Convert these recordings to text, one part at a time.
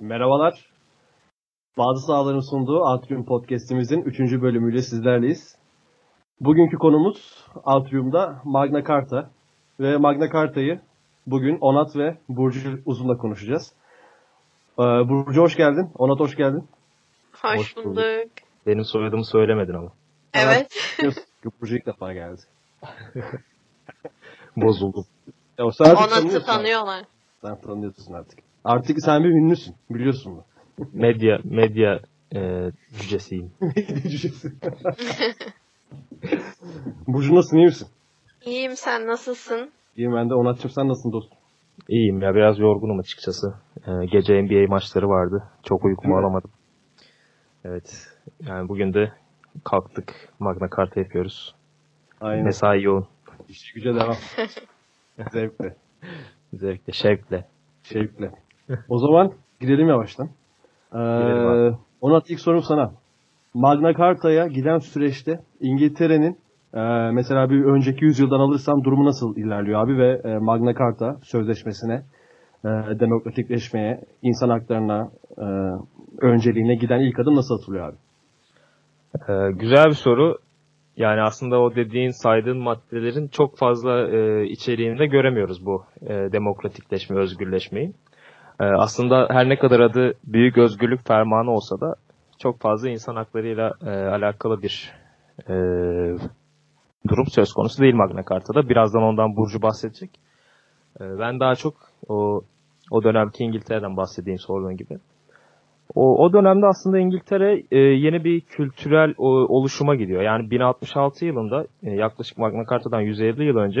Merhabalar. Bazı sahaların sunduğu Atrium Podcast'imizin 3. bölümüyle sizlerleyiz. Bugünkü konumuz Atrium'da Magna Carta ve Magna Carta'yı bugün Onat ve Burcu Uzun'la konuşacağız. Ee, Burcu hoş geldin. Onat hoş geldin. Hoş, Hoş bulduk. bulduk. Benim soyadımı söylemedin ama. Evet. Burcu ilk defa geldi. Bozuldum. Ya, Onat'ı tanıyorlar. Sen tanıyorsun artık. Artık sen bir ünlüsün. Biliyorsun bunu. Medya medya e, cücesiyim. Cücesi. Burcu nasılsın? iyi misin? İyiyim sen nasılsın? İyiyim ben de. Onat'cığım sen nasılsın dostum? İyiyim ya biraz yorgunum açıkçası. E, gece NBA maçları vardı. Çok uykumu alamadım. Evet. Yani bugün de kalktık. Magna Carta yapıyoruz. Aynen. Mesai yoğun. İşe güce devam. Zevkle. Zevkle, şevkle. Şevkle. O zaman gidelim yavaştan. Ee, Gidelim. Onat ilk sorum sana. Magna Carta'ya giden süreçte İngiltere'nin e, mesela bir önceki yüzyıldan alırsam durumu nasıl ilerliyor abi ve e, Magna Carta sözleşmesine e, demokratikleşmeye, insan haklarına e, önceliğine giden ilk adım nasıl atılıyor abi? Ee, güzel bir soru. Yani aslında o dediğin saydığın maddelerin çok fazla e, içeriğinde göremiyoruz bu e, demokratikleşme, özgürleşmeyi. E, aslında her ne kadar adı Büyük Özgürlük Fermanı olsa da çok fazla insan haklarıyla e, alakalı bir e, durum söz konusu değil Magna Carta'da. Birazdan ondan Burcu bahsedecek. E, ben daha çok o o dönemki İngiltere'den bahsedeyim sorduğun gibi. O, o dönemde aslında İngiltere e, yeni bir kültürel o, oluşuma gidiyor. Yani 1066 yılında e, yaklaşık Magna Carta'dan 150 yıl önce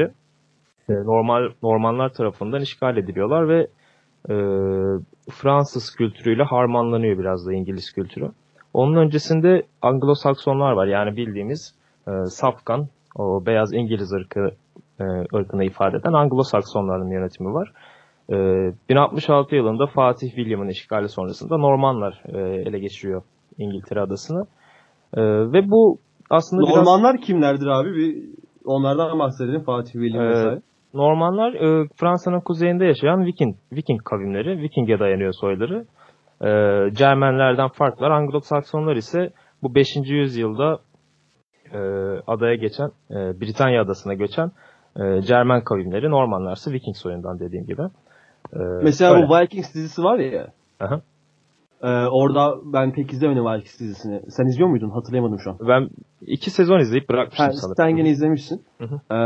e, normal Normanlar tarafından işgal ediliyorlar ve e, Fransız kültürüyle harmanlanıyor biraz da İngiliz kültürü. Onun öncesinde Anglo-Saksonlar var. Yani bildiğimiz e, safkan, o beyaz İngiliz ırkı e, ırkını ifade eden Anglo-Saksonların yönetimi var. Ee, 1066 yılında Fatih William'ın işgali sonrasında Normanlar e, ele geçiriyor İngiltere adasını. Ee, ve bu aslında biraz Normanlar kimlerdir abi? Bir onlardan bahsedelim Fatih William vesaire. Normanlar e, Fransa'nın kuzeyinde yaşayan Viking Viking kavimleri. Viking'e dayanıyor soyları. Ee, Cermenlerden farklar. Anglo-Saksonlar ise bu 5. yüzyılda e, adaya geçen, e, Britanya adasına göçen e, Cermen kavimleri. Normanlarsa Viking soyundan dediğim gibi. Ee, Mesela öyle. bu Vikings dizisi var ya. Aha. E, orada ben pek izlemedim Vikings dizisini. Sen izliyor muydun? Hatırlayamadım şu an. Ben iki sezon izleyip bırakmıştım Ha, sanırım. sen gene izlemişsin. Hı hı. Ee,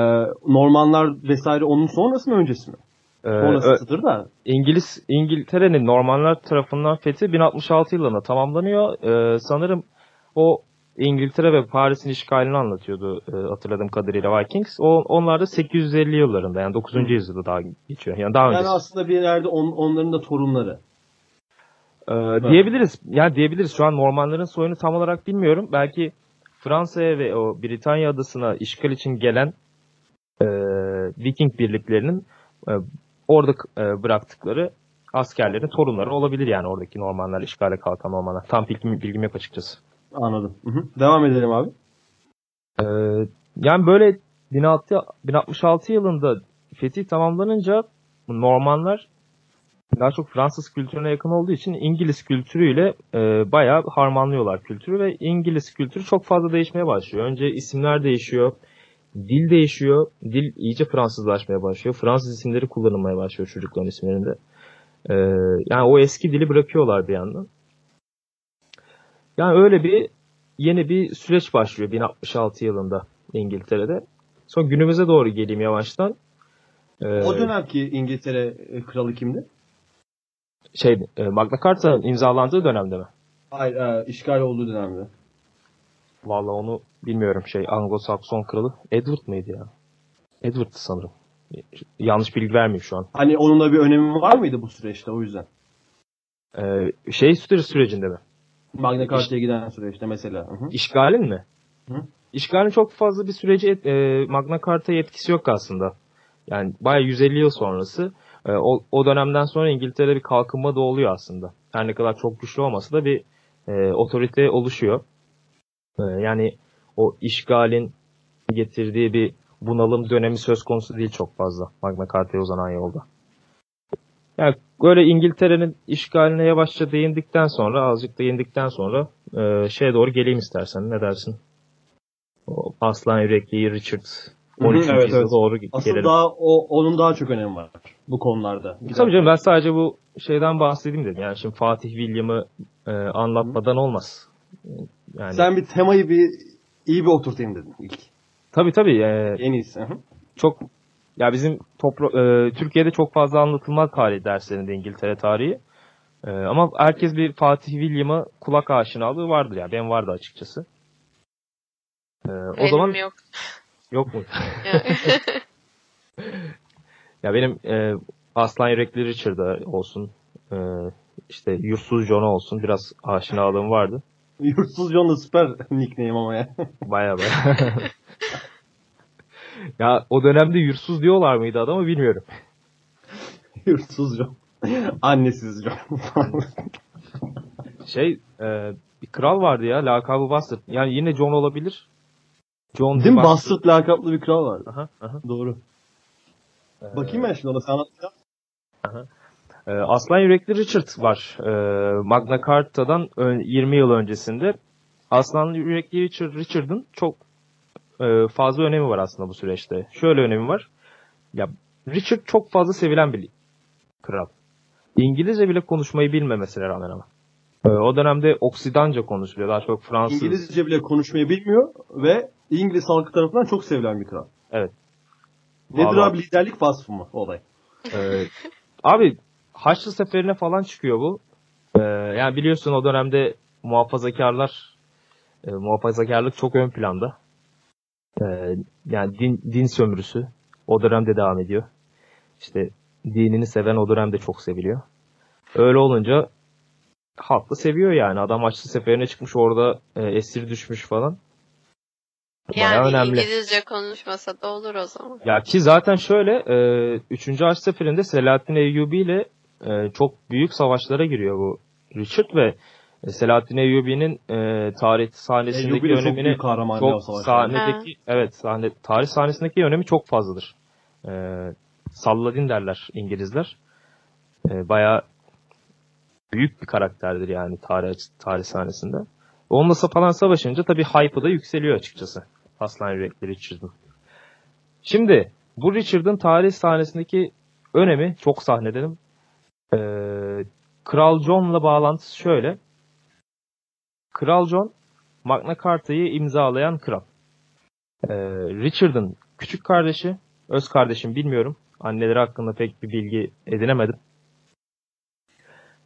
Normanlar vesaire onun sonrası mı öncesi mi? Ee, Sonrasıdır da. İngiliz İngiltere'nin Normanlar tarafından fethi 1066 yılında tamamlanıyor. Ee, sanırım o İngiltere ve Paris'in işgalini anlatıyordu e, hatırladığım kadarıyla Vikings. O, onlar da 850 yıllarında yani 9. Hı. yüzyılda daha geçiyor. Yani daha Yani öncesi. aslında bir yerde on- onların da torunları. Ee, diyebiliriz. Yani diyebiliriz. Şu an Normanların soyunu tam olarak bilmiyorum. Belki Fransa'ya ve o Britanya adasına işgal için gelen e, Viking birliklerinin e, orada e, bıraktıkları askerlerin torunları olabilir yani oradaki Normanlar, işgale kalkan Normanlar. Tam bilgim, bilgim yok açıkçası. Anladım. Hı hı. Devam edelim abi. Ee, yani böyle 16, 1066 yılında fetih tamamlanınca Normanlar daha çok Fransız kültürüne yakın olduğu için İngiliz kültürüyle e, bayağı harmanlıyorlar kültürü ve İngiliz kültürü çok fazla değişmeye başlıyor. Önce isimler değişiyor, dil değişiyor, dil iyice Fransızlaşmaya başlıyor. Fransız isimleri kullanılmaya başlıyor çocukların isimlerinde. E, yani o eski dili bırakıyorlar bir yandan. Yani öyle bir yeni bir süreç başlıyor 1066 yılında İngiltere'de. Sonra günümüze doğru geleyim yavaştan. Ee, O dönemki İngiltere e, kralı kimdi? Şey e, Magna Carta imzalandığı dönemde mi? Hayır, e, işgal olduğu dönemde. Vallahi onu bilmiyorum şey Anglo-Sakson kralı Edward mıydı ya? Edward'tı sanırım. Yanlış bilgi vermeyeyim şu an. Hani onun da bir önemi var mıydı bu süreçte o yüzden? Ee, şey süre sürecinde mi? Magna Carta'ya giden süreçte mesela. Hı hı. İşgalin mi? Hı. İşgalin çok fazla bir süreci et- e, Magna Carta'ya etkisi yok aslında. Yani bayağı 150 yıl sonrası. E, o, o dönemden sonra İngiltere'de bir kalkınma da oluyor aslında. Her ne kadar çok güçlü olmasa da bir e, otorite oluşuyor. E, yani o işgalin getirdiği bir bunalım dönemi söz konusu değil çok fazla Magna Carta'ya uzanan yolda. Yani böyle İngiltere'nin işgaline yavaşça değindikten sonra, azıcık değindikten sonra e, şeye doğru geleyim istersen. Ne dersin? O Aslan Yürekli Richard Hı hı, 12. evet, evet. doğru Asıl gelelim. daha o onun daha çok önemi var bu konularda. Tabii canım ben sadece bu şeyden bahsedeyim dedim. Yani şimdi Fatih William'ı e, anlatmadan olmaz. Yani Sen bir temayı bir iyi bir oturtayım dedin ilk. tabii tabii e, En iyisi. Çok ya bizim topra e, Türkiye'de çok fazla anlatılmaz tarih derslerinde İngiltere tarihi. E, ama herkes bir Fatih William'a kulak aşinalığı vardır ya. Benim vardı açıkçası. E, o Benim zaman yok. yok mu? Ya. Benim e, Aslan Yürekli Richard'a olsun, e, işte Yursuz John'a olsun biraz aşinalığım vardı. Yurtsuz John da süper nickname ama ya. Baya baya. ya o dönemde yursuz diyorlar mıydı adamı bilmiyorum. Yurtsuz John. Annesiz John. Şey e, bir kral vardı ya lakabı Bastard. Yani yine John olabilir. John Değil mi? Bastard. Bastard lakaplı bir kral vardı. Aha, aha. Doğru. Ee, Bakayım ben şimdi ona sen anlat. e, Aslan Yürekli Richard var. E, Magna Carta'dan ön- 20 yıl öncesinde. Aslan Yürekli Richard, Richard'ın çok e, fazla önemi var aslında bu süreçte. Şöyle önemi var. Ya Richard çok fazla sevilen bir kral. İngilizce bile konuşmayı bilmemesine rağmen ama. E, o dönemde Oksidanca konuşuluyor. Daha çok Fransız. İngilizce bile konuşmayı bilmiyor ve İngiliz halkı tarafından çok sevilen bir kral. Evet. Nedir Vallahi. abi liderlik vasfı mı olay? Ee, abi Haçlı Seferi'ne falan çıkıyor bu. Ee, yani biliyorsun o dönemde muhafazakarlar e, muhafazakarlık çok ön planda. Ee, yani din, din sömürüsü o dönemde devam ediyor. İşte dinini seven o dönemde çok seviliyor. Öyle olunca halk da seviyor yani. Adam Haçlı Seferi'ne çıkmış orada e, esir düşmüş falan. Bayağı yani önemli. İngilizce konuşmasa da olur o zaman. Ya ki zaten şöyle 3. Haç Seferi'nde Selahattin Eyyubi ile e, çok büyük savaşlara giriyor bu Richard ve e, Selahattin Eyyubi'nin e, tarih sahnesindeki Eyyubi çok önemini çok savaşta. sahnedeki evet sahne tarih sahnesindeki önemi çok fazladır. E, Salladin derler İngilizler. E, bayağı büyük bir karakterdir yani tarih tarih sahnesinde. Onunla falan savaşınca tabii hype'ı da yükseliyor açıkçası. Aslan Yürekli Richard'ın. Şimdi bu Richard'ın tarih sahnesindeki önemi çok sahnedenim. Ee, Kral John'la bağlantısı şöyle. Kral John Magna Carta'yı imzalayan kral. Ee, Richard'ın küçük kardeşi, öz kardeşim bilmiyorum. Anneleri hakkında pek bir bilgi edinemedim.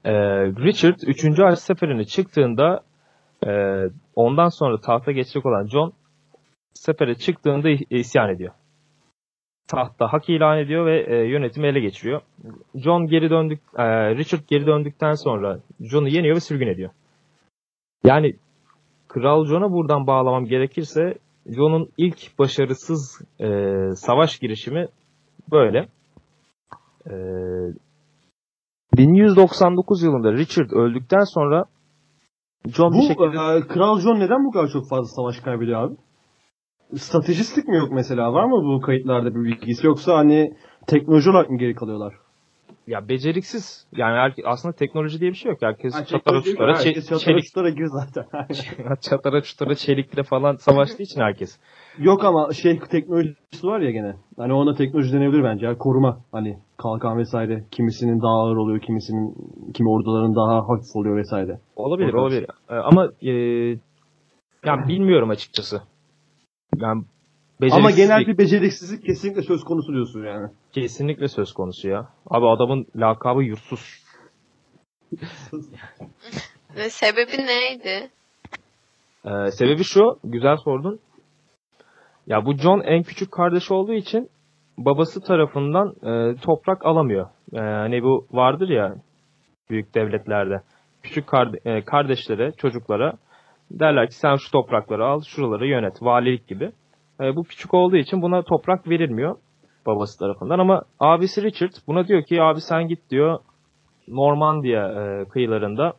Ee, Richard 3. Haç Seferi'ne çıktığında e, ondan sonra tahta geçecek olan John sefere çıktığında isyan ediyor. Tahta hak ilan ediyor ve e, yönetimi ele geçiriyor. John geri döndük, e, Richard geri döndükten sonra John'u yeniyor ve sürgün ediyor. Yani Kral John'a buradan bağlamam gerekirse John'un ilk başarısız e, savaş girişimi böyle. E, 1199 yılında Richard öldükten sonra John Bu bir şekilde e, Kral John neden bu kadar çok fazla savaş kaybediyor abi? Stratejistlik mi yok mesela? Var mı bu kayıtlarda bir bilgisi? Yoksa hani teknoloji olarak mı geri kalıyorlar? ya beceriksiz. Yani herke- aslında teknoloji diye bir şey yok. Herkes Ha, çatara çutara çe- Herkes çatara çelik çutara gir zaten. çatara çutara çelikle falan savaştığı için herkes. Yok ama şey teknolojisi var ya gene. Hani ona teknoloji denebilir bence. Yani koruma. Hani kalkan vesaire. Kimisinin daha ağır oluyor. Kimisinin kimi orduların daha hafif oluyor vesaire. Olabilir, Korkunç. olabilir. Ee, Ama e, yani bilmiyorum açıkçası. Yani Ama genel bir beceriksizlik kesinlikle söz konusu diyorsun yani. kesinlikle söz konusu ya. Abi adamın lakabı yurtsuz. Ve sebebi neydi? Ee, sebebi şu, güzel sordun. Ya bu John en küçük kardeş olduğu için babası tarafından e, toprak alamıyor. E, hani bu vardır ya büyük devletlerde. Küçük karde- e, kardeşlere, çocuklara derler ki sen şu toprakları al, şuraları yönet. Valilik gibi. E, bu küçük olduğu için buna toprak verilmiyor babası tarafından ama abisi Richard buna diyor ki abi sen git diyor Normandiya e, kıyılarında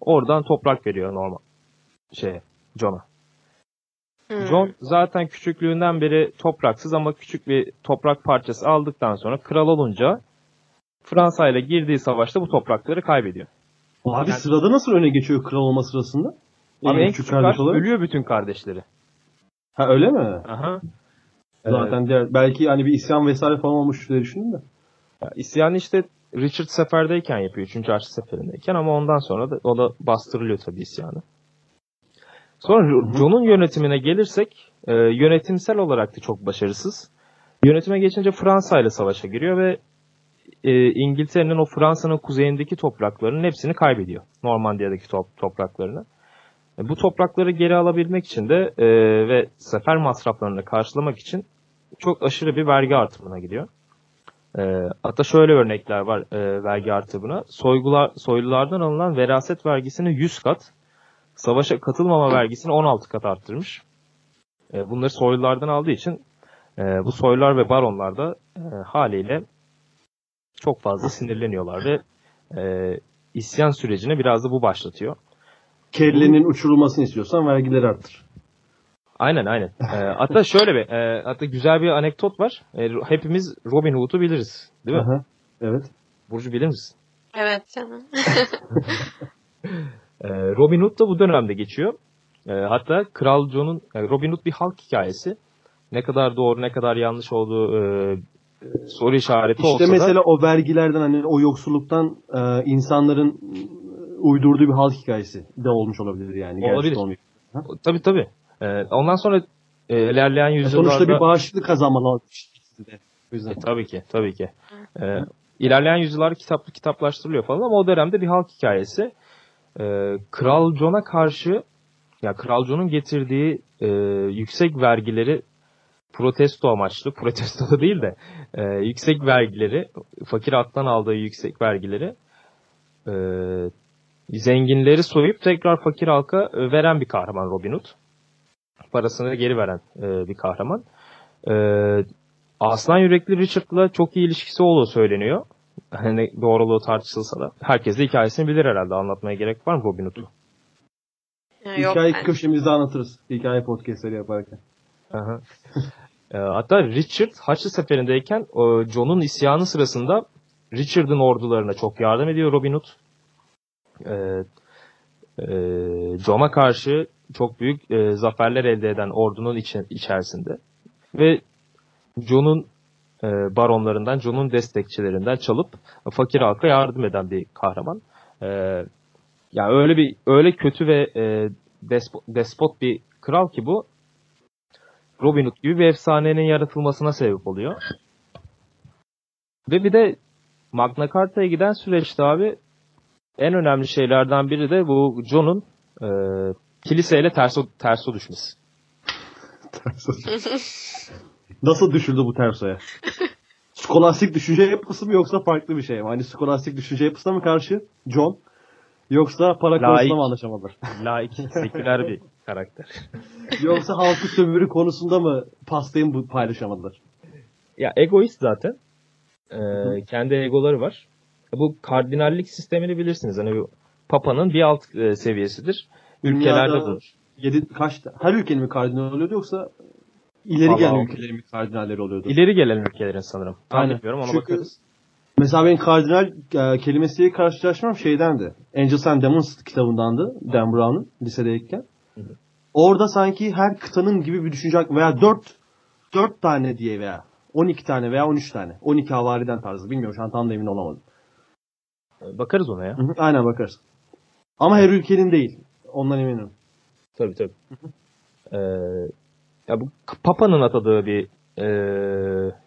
oradan toprak veriyor normal şey John'a. Hmm. John zaten küçüklüğünden beri topraksız ama küçük bir toprak parçası aldıktan sonra kral olunca Fransa ile girdiği savaşta bu toprakları kaybediyor. Abi Yani- sırada nasıl öne geçiyor kral olma sırasında? Ama En en küçük küçük kardeş olarak. ölüyor bütün kardeşleri. Ha öyle mi? Aha. Zaten diğer, belki hani bir isyan vesaire falan olmuş diye düşündüm de. Ya, İsyanı işte Richard seferdeyken yapıyor. 3. Haçlı seferindeyken ama ondan sonra da o da bastırılıyor tabii isyanı. Sonra. John'un yönetimine gelirsek e, yönetimsel olarak da çok başarısız. Yönetime geçince Fransa ile savaşa giriyor ve e, İngiltere'nin o Fransa'nın kuzeyindeki topraklarının hepsini kaybediyor. Normandiya'daki top, topraklarını. E, bu toprakları geri alabilmek için de e, ve sefer masraflarını karşılamak için çok aşırı bir vergi artımına gidiyor. E, hatta şöyle örnekler var e, vergi artımına. Soygular, soylulardan alınan veraset vergisini 100 kat, savaşa katılmama vergisini 16 kat arttırmış. E, bunları soylulardan aldığı için e, bu soylular ve baronlar da e, haliyle çok fazla sinirleniyorlar ve e, isyan sürecini biraz da bu başlatıyor. Kellenin uçurulmasını istiyorsan vergileri arttır. Aynen aynen. E, hatta şöyle bir, e, hatta güzel bir anekdot var. E, hepimiz Robin Hood'u biliriz, değil mi? Aha, Evet. Burcu bilir misin? Evet canım. E, Robin Hood da bu dönemde geçiyor. E, hatta Kral John'un yani Robin Hood bir halk hikayesi. Ne kadar doğru ne kadar yanlış olduğu e, soru işareti İşte olsa mesela da o vergilerden hani o yoksulluktan e, insanların e, uydurduğu bir halk hikayesi de olmuş olabilir yani. Olabilir. olmayıp. tabii tabii. E, ondan sonra e, ilerleyen yüzyıllarda Sonuçta bir bağışıklık kazanmalı. O yüzden. E, tabii ki, tabii ki. Ee, ilerleyen yüzyıllar kitaplı kitaplaştırılıyor falan ama o dönemde bir halk hikayesi. Ee, Kral John'a karşı ya Kral John'un getirdiği e, yüksek vergileri protesto amaçlı, protesto da değil de e, yüksek vergileri, fakir halktan aldığı yüksek vergileri e, zenginleri soyup tekrar fakir halka e, veren bir kahraman Robin Hood. Parasını geri veren e, bir kahraman. E, Aslan yürekli Richard'la çok iyi ilişkisi olduğu söyleniyor. Hani doğruluğu tartışılsa da. Herkes de hikayesini bilir herhalde. Anlatmaya gerek var mı Robin Hood'u? Ya Yok Hikaye köşemizde anlatırız. Hikaye podcastleri yaparken. Aha. E, hatta Richard Haçlı seferindeyken John'un isyanı sırasında Richard'ın ordularına çok yardım ediyor Robin Hood. E, e, John'a karşı çok büyük e, zaferler elde eden ordunun içi- içerisinde. Ve John'un baronlarından, John'un destekçilerinden çalıp fakir halka yardım eden bir kahraman. E, yani öyle bir öyle kötü ve e, despot, despot bir kral ki bu Robin Hood gibi bir efsanenin yaratılmasına sebep oluyor. Ve bir de Magna Carta'ya giden süreçte abi en önemli şeylerden biri de bu John'un e, kiliseyle terso, terso düşmesi. Nasıl düşürdü bu tersoya? Skolastik düşünce yapısı mı yoksa farklı bir şey mi? Hani skolastik düşünce yapısına mı karşı John? Yoksa para Laik. konusunda mı anlaşamadılar? Laik, seküler bir karakter. yoksa halkı sömürü konusunda mı pastayı mı paylaşamadılar? Ya egoist zaten. Ee, kendi egoları var. Bu kardinallik sistemini bilirsiniz. Hani bu Papa'nın bir alt e, seviyesidir. Ülkelerde Dünyada bulunur. Yedi, kaç, her ülkenin mi kardinal oluyordu yoksa ileri Vallahi gelen ülkelerin mi kardinalleri oluyordu? İleri gelen ülkelerin sanırım. Aynen. bilmiyorum ona Çünkü- bakarız. Mesela benim kardinal e, kelimesiyle karşılaşmam şeydendi. Angels and Demons kitabındandı. Dan Brown'un lisedeyken. Hı hı. Orada sanki her kıtanın gibi bir düşünce veya 4 4 tane diye veya 12 tane veya 13 tane. 12 havariden tarzı. Bilmiyorum şu an tam da emin olamadım. Bakarız ona ya. Hı hı, Aynen bakarız. Ama her ülkenin değil. Ondan eminim. Tabii tabii. Ee, ya bu Papa'nın atadığı bir e,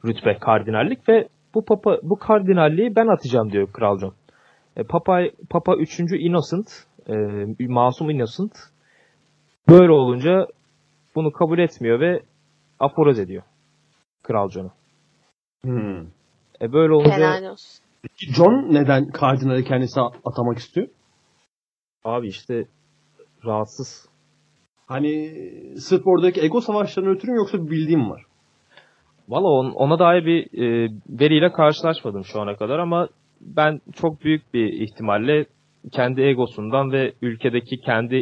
rütbe kardinallik ve bu papa bu kardinalliği ben atacağım diyor Kral John. E, Papa Papa 3. Innocent, e, masum Innocent böyle olunca bunu kabul etmiyor ve aforoz ediyor Kral John'u. Hmm. E böyle olunca John neden kardinali kendisi atamak istiyor? abi işte rahatsız. Hani sırf oradaki ego savaşlarının ötürü mü yoksa bildiğim var? Valla on- ona dair bir e, veriyle karşılaşmadım şu ana kadar ama ben çok büyük bir ihtimalle kendi egosundan ve ülkedeki kendi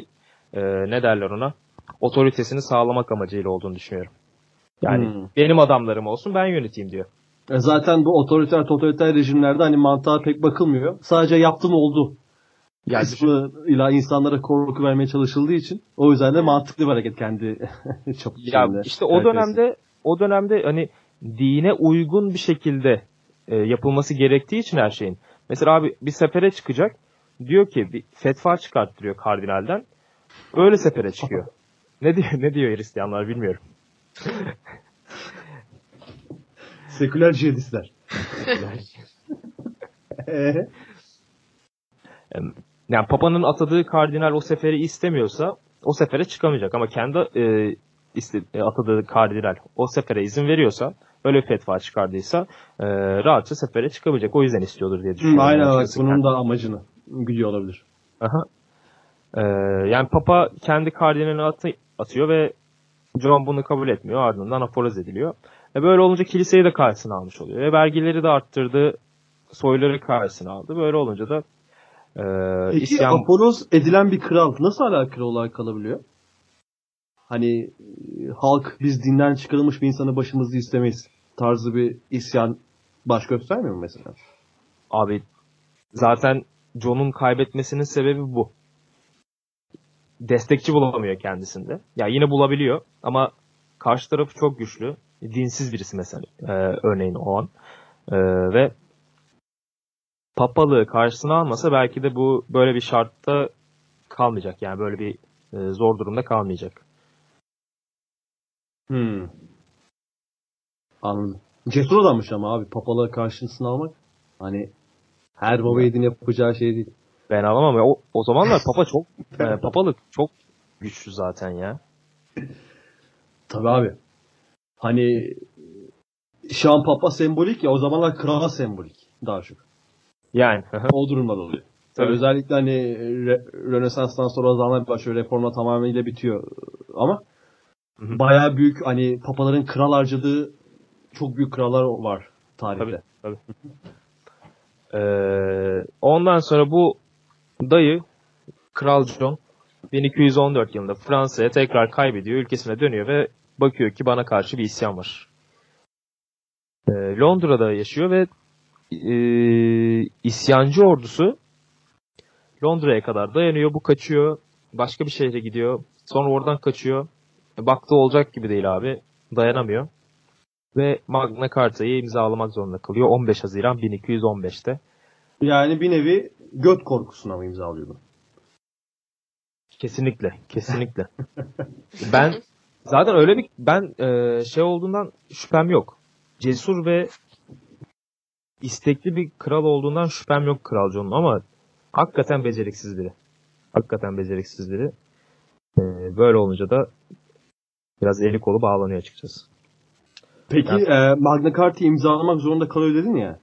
e, ne derler ona otoritesini sağlamak amacıyla olduğunu düşünüyorum. Yani Hmm. benim adamlarım olsun ben yöneteyim diyor. E zaten bu otoriter totaliter rejimlerde hani mantığa pek bakılmıyor. Sadece yaptım oldu. Yani ila insanlara korku vermeye çalışıldığı için o yüzden de mantıklı bir hareket kendi çapı Ya işte o dönemde o dönemde hani dine uygun bir şekilde e, yapılması gerektiği için her şeyin. Mesela abi bir sefere çıkacak. Diyor ki bir fetva çıkarttırıyor kardinalden. Öyle sefere çıkıyor. ne diyor ne diyor Hristiyanlar bilmiyorum. Seküler cihadistler. Yani Papa'nın atadığı kardinal o seferi istemiyorsa o sefere çıkamayacak ama kendi e, iste, e, atadığı kardinal o sefere izin veriyorsa öyle bir fetva çıkardıysa e, rahatça sefere çıkabilecek. O yüzden istiyordur diye düşünüyorum. Aynen bak bunun da amacını biliyor olabilir. Aha. Ee, yani Papa kendi kardinalini atı, atıyor ve John bunu kabul etmiyor. Ardından aforoz ediliyor. E böyle olunca kiliseyi de karşısına almış oluyor. Ve vergileri de arttırdı. Soyları karşısına aldı. Böyle olunca da e, Peki isyan... aforoz edilen bir kral nasıl hala kral olarak kalabiliyor? Hani e, halk biz dinden çıkarılmış bir insanı başımızda istemeyiz tarzı bir isyan baş göstermiyor mu mesela? Abi zaten John'un kaybetmesinin sebebi bu. Destekçi bulamıyor kendisinde. Ya yine bulabiliyor ama karşı tarafı çok güçlü. Dinsiz birisi mesela e, örneğin o an. E, ve papalığı karşısına almasa belki de bu böyle bir şartta kalmayacak. Yani böyle bir e, zor durumda kalmayacak. Hmm. Anladım. Cesur adammış ama abi papalığı karşısına almak. Hani her baba yiğidin yapacağı şey değil. Ben alamam ya. O, o zamanlar papa çok e, papalık çok güçlü zaten ya. Tabii abi. Hani şu an papa sembolik ya o zamanlar kral sembolik daha çok. Yani. o durumlar oluyor. Tabii. Özellikle hani Re- Rönesans'tan sonra zamanlar başlıyor reformla tamamıyla bitiyor ama Hı-hı. bayağı büyük hani papaların kral harcadığı çok büyük krallar var tarihte. Tabii, tabii. ee, ondan sonra bu dayı Kral John 1214 yılında Fransa'ya tekrar kaybediyor. Ülkesine dönüyor ve bakıyor ki bana karşı bir isyan var. Ee, Londra'da yaşıyor ve e, isyancı ordusu Londra'ya kadar dayanıyor. Bu kaçıyor. Başka bir şehre gidiyor. Sonra oradan kaçıyor. Baktı olacak gibi değil abi. Dayanamıyor. Ve Magna Carta'yı imzalamak zorunda kalıyor 15 Haziran 1215'te. Yani bir nevi göt korkusuna mı imzalıyordu? Kesinlikle, kesinlikle. ben zaten öyle bir ben e, şey olduğundan şüphem yok. Cesur ve istekli bir kral olduğundan şüphem yok Kral John'un ama hakikaten beceriksiz biri. Hakikaten beceriksiz biri. E, böyle olunca da biraz eli kolu bağlanıyor açıkçası. Peki yani, e, Magna Carta'yı imzalamak zorunda kalıyor dedin ya.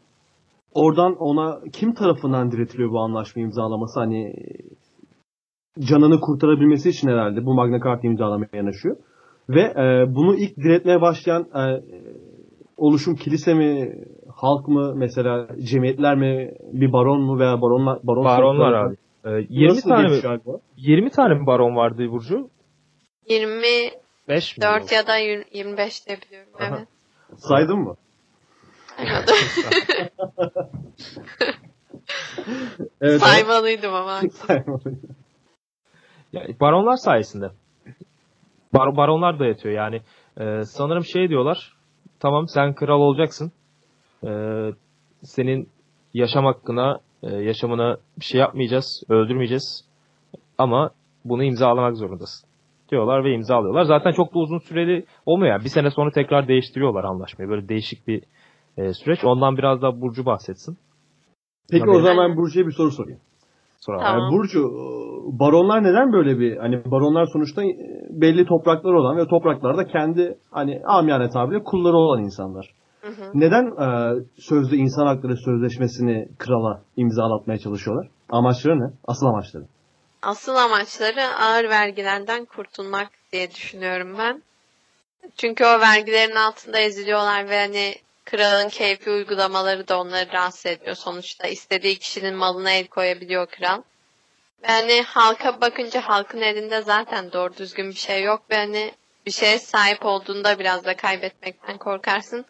Oradan ona kim tarafından diretiliyor bu anlaşma imzalaması? Hani canını kurtarabilmesi için herhalde bu Magna Carta imzalamaya yanaşıyor. Ve e, bunu ilk diretmeye başlayan e, oluşum kilise mi, halk mı mesela cemiyetler mi, bir baron mu veya baronlar baron baronlar abi. Ee, 20 tane mi? 20 tane mi baron vardı Burcu? 25 4 ya da 25 de biliyorum Aha. evet. Saydın mı? Saymadım. evet, Saymalıydım ama. Saymalıydım. Yani baronlar sayesinde. Bar baronlar da yatıyor yani. E, sanırım şey diyorlar. Tamam sen kral olacaksın. E, senin yaşam hakkına, e, yaşamına bir şey yapmayacağız, öldürmeyeceğiz. Ama bunu imzalamak zorundasın. Diyorlar ve imzalıyorlar. Zaten çok da uzun süreli olmuyor. Yani. Bir sene sonra tekrar değiştiriyorlar anlaşmayı. Böyle değişik bir e, süreç. Ondan biraz daha Burcu bahsetsin. Peki Tabii. o zaman ben Burcu'ya bir soru sorayım. Sonra tamam. yani Burcu baronlar neden böyle bir hani baronlar sonuçta e, belli topraklar olan ve topraklarda kendi hani amiyane tabirle kulları olan insanlar. Hı hı. Neden e, sözde insan hakları sözleşmesini krala imzalatmaya çalışıyorlar? Amaçları ne? Asıl amaçları. Asıl amaçları ağır vergilerden kurtulmak diye düşünüyorum ben. Çünkü o vergilerin altında eziliyorlar ve hani kralın keyfi uygulamaları da onları rahatsız ediyor. Sonuçta istediği kişinin malına el koyabiliyor kral. Yani halka bakınca halkın elinde zaten doğru düzgün bir şey yok ve hani bir şeye sahip olduğunda biraz da kaybetmekten korkarsın.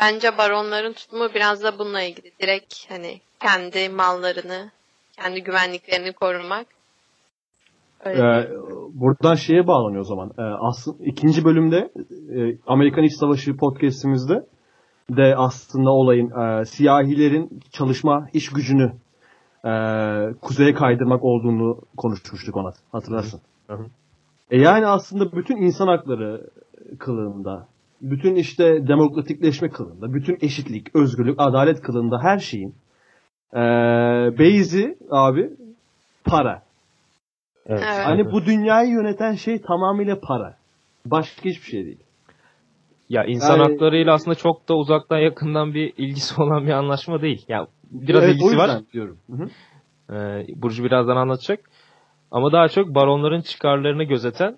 Bence baronların tutumu biraz da bununla ilgili. Direkt hani kendi mallarını, kendi güvenliklerini korumak. Öyle ee, buradan şeye bağlanıyor o zaman. Ee, aslında ikinci bölümde e, Amerikan İç Savaşı podcast'imizde de aslında olayın e, siyahilerin çalışma iş gücünü e, kuzeye kaydırmak olduğunu konuşmuştuk ona. Hatırlarsın. Hı hı. E yani aslında bütün insan hakları kılığında, bütün işte demokratikleşme kılığında, bütün eşitlik, özgürlük, adalet kılığında her şeyin e, beyzi abi para. Evet. Hani bu dünyayı yöneten şey tamamıyla para. Başka hiçbir şey değil. Ya insan yani, haklarıyla aslında çok da uzaktan yakından bir ilgisi olan bir anlaşma değil. Ya biraz evet, ilgisi var. Diyorum. Ee, Burcu birazdan anlatacak. Ama daha çok baronların çıkarlarını gözeten,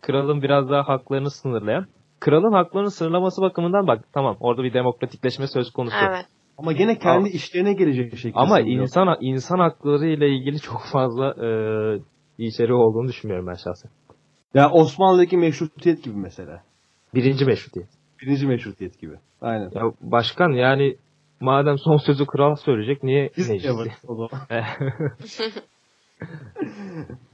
kralın biraz daha haklarını sınırlayan. Kralın haklarını sınırlaması bakımından bak tamam orada bir demokratikleşme söz konusu. Evet. Ama gene kendi ama, işlerine gelecek şekilde. Ama insan insan hakları ile ilgili çok fazla e, içeriği olduğunu düşünmüyorum ben şahsen. Ya Osmanlı'daki meşrutiyet gibi mesela. Birinci meşrutiyet. Birinci meşrutiyet gibi. Aynen. Ya başkan yani madem son sözü kral söyleyecek niye Biz evet, o zaman.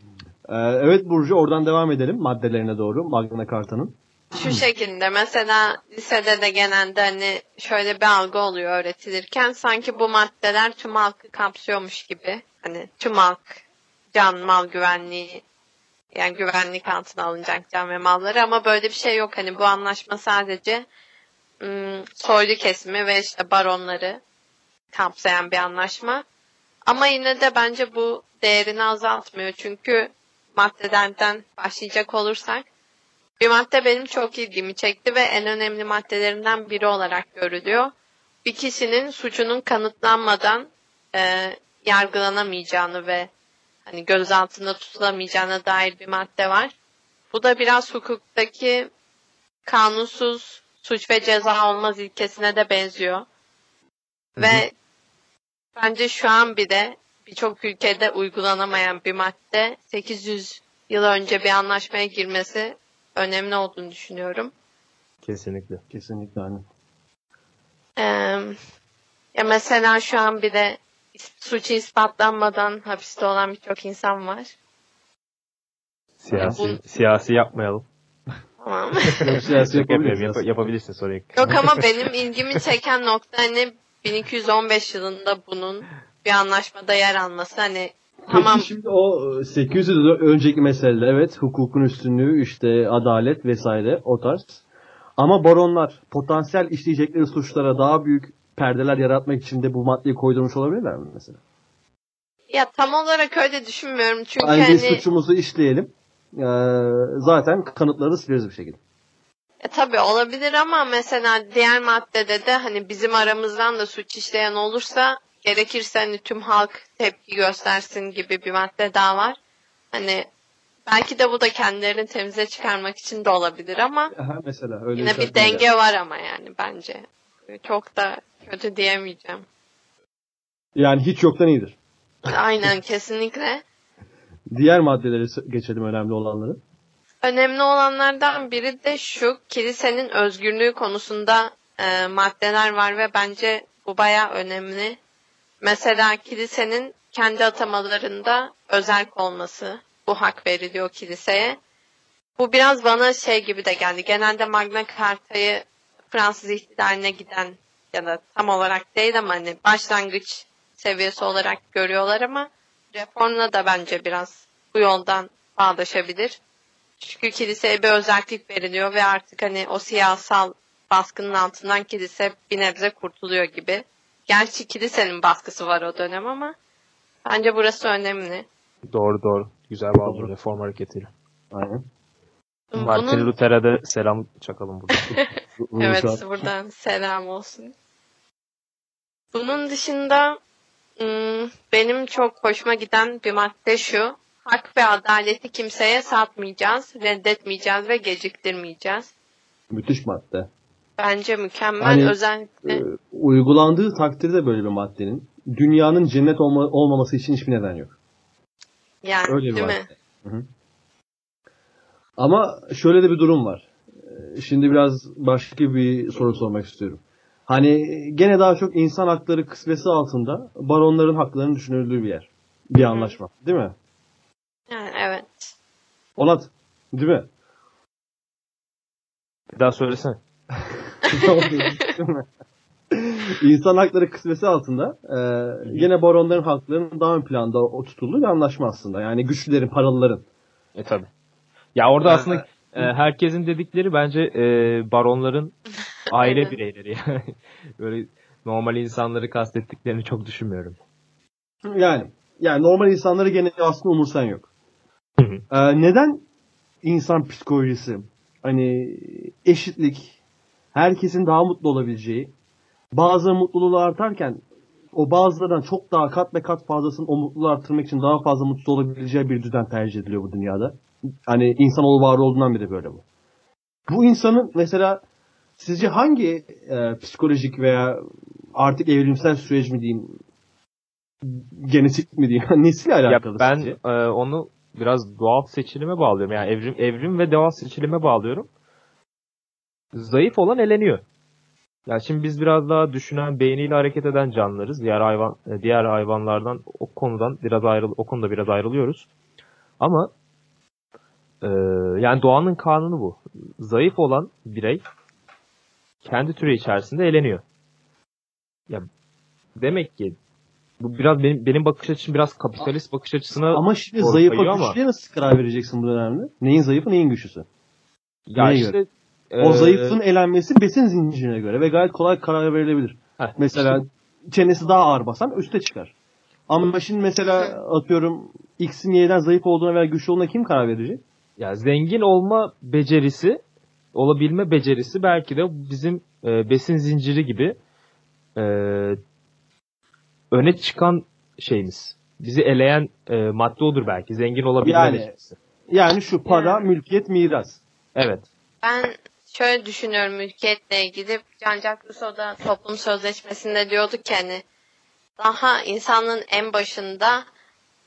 Ee, evet Burcu oradan devam edelim maddelerine doğru Magna Carta'nın. Şu şekilde mesela lisede de genelde hani şöyle bir algı oluyor öğretilirken sanki bu maddeler tüm halkı kapsıyormuş gibi. Hani tüm halk can mal güvenliği yani güvenlik altına alınacak can ve malları ama böyle bir şey yok. Hani bu anlaşma sadece ım, soylu kesimi ve işte baronları kapsayan bir anlaşma. Ama yine de bence bu değerini azaltmıyor. Çünkü maddelerden başlayacak olursak bir madde benim çok ilgimi çekti ve en önemli maddelerinden biri olarak görülüyor. Bir kişinin suçunun kanıtlanmadan e, yargılanamayacağını ve hani gözaltında tutulamayacağına dair bir madde var. Bu da biraz hukuktaki kanunsuz suç ve ceza olmaz ilkesine de benziyor. Hı-hı. Ve bence şu an bile birçok ülkede uygulanamayan bir madde 800 yıl önce bir anlaşmaya girmesi önemli olduğunu düşünüyorum. Kesinlikle. Kesinlikle aynı. Ee, ya mesela şu an bir de suçu ispatlanmadan hapiste olan birçok insan var. Siyasi, Bu... siyasi yapmayalım. Tamam. siyasi yapabilirsin. Yap, yapabilirsin sorun yok. ama benim ilgimi çeken nokta hani 1215 yılında bunun bir anlaşmada yer alması hani Peki tamam. şimdi o 800 e, yıl önceki meseleler evet hukukun üstünlüğü işte adalet vesaire o tarz. Ama baronlar potansiyel işleyecekleri suçlara daha büyük perdeler yaratmak için de bu maddeyi koydurmuş olabilirler mi mesela? Ya tam olarak öyle düşünmüyorum çünkü yani hani... suçumuzu işleyelim. Ee, zaten kanıtları sileriz bir şekilde. E tabi olabilir ama mesela diğer maddede de hani bizim aramızdan da suç işleyen olursa gerekirse hani tüm halk tepki göstersin gibi bir madde daha var. Hani belki de bu da kendilerini temize çıkarmak için de olabilir ama Aha, mesela öyle yine bir denge ya. var ama yani bence. Çok da kötü diyemeyeceğim. Yani hiç yoktan iyidir. Aynen kesinlikle. Diğer maddeleri geçelim önemli olanları. Önemli olanlardan biri de şu kilisenin özgürlüğü konusunda e, maddeler var ve bence bu baya önemli. Mesela kilisenin kendi atamalarında özerk olması, bu hak veriliyor kiliseye. Bu biraz bana şey gibi de geldi. Genelde Magna Carta'yı Fransız ihtilaline giden ya da tam olarak değil ama hani başlangıç seviyesi olarak görüyorlar ama reformla da bence biraz bu yoldan bağdaşabilir. Çünkü kiliseye bir özellik veriliyor ve artık hani o siyasal baskının altından kilise bir nebze kurtuluyor gibi. Gerçi kilisenin baskısı var o dönem ama bence burası önemli. Doğru doğru. Güzel bağlı reform hareketiyle. Aynen. Martin Luther'e de selam çakalım burada. evet buradan selam olsun. Bunun dışında hmm, benim çok hoşuma giden bir madde şu. Hak ve adaleti kimseye satmayacağız, reddetmeyeceğiz ve geciktirmeyeceğiz. Müthiş madde. Bence mükemmel. Hani, Özellikle e, uygulandığı takdirde böyle bir maddenin dünyanın cennet olma, olmaması için hiçbir neden yok. Yani Öyle bir değil madde. mi? Ama şöyle de bir durum var. E, şimdi biraz başka bir soru sormak istiyorum. Hani gene daha çok insan hakları kısmesi altında baronların haklarının düşünüldüğü bir yer. Bir anlaşma. Değil mi? Yani evet. Onat. Değil mi? Bir daha söylesene. İnsan hakları kısmesi altında e, yine baronların haklarının daha ön planda tutulduğu bir anlaşma aslında. Yani güçlülerin, paralıların. E tabi. Ya orada Ee, aslında e, herkesin dedikleri bence e, baronların aile bireyleri yani. Böyle normal insanları kastettiklerini çok düşünmüyorum. Yani yani normal insanları gene aslında umursayan yok. Ee, neden insan psikolojisi hani eşitlik herkesin daha mutlu olabileceği bazı mutluluğu artarken o bazılarından çok daha kat ve kat fazlasını o mutluluğu arttırmak için daha fazla mutsuz olabileceği bir düzen tercih ediliyor bu dünyada. Hani insanoğlu var olduğundan beri böyle bu. Bu insanın mesela sizce hangi e, psikolojik veya artık evrimsel süreç mi diyeyim genetik mi diyeyim nesiyle Ya alakalı ben sizce? e, onu biraz doğal seçilime bağlıyorum. Yani evrim evrim ve doğal seçilime bağlıyorum. Zayıf olan eleniyor. Yani şimdi biz biraz daha düşünen, beyniyle hareket eden canlılarız. Diğer hayvan e, diğer hayvanlardan o konudan biraz ayrıl o konuda biraz ayrılıyoruz. Ama e, yani doğanın kanunu bu. Zayıf olan birey kendi türü içerisinde eleniyor. Ya demek ki bu biraz benim benim bakış açım biraz kapitalist bakış açısına Ama şimdi zayıfa kayıyor ama- güçlüye nasıl karar vereceksin bu dönemde? Neyin zayıfı neyin güçlüsü? ya neye işte O e, zayıfın elenmesi besin zincirine göre ve gayet kolay karar verilebilir. heh, Mesela işte- çenesi daha ağır basan üste çıkar. Ama şimdi mesela atıyorum X'in Y'den zayıf olduğuna veya güçlü olduğuna kim karar verecek? ya zengin olma becerisi, olabilme becerisi belki de bizim e, besin zinciri gibi e, öne çıkan şeyimiz. Bizi eleyen e, madde odur belki. Zengin olabilme Yani- becerisi. Yani şu para, mülkiyet, miras. Evet. Ben şöyle düşünüyorum mülkiyetle ilgili. Jean-Jacques Rousseau da toplum sözleşmesinde diyordu ki hani daha insanlığın en başında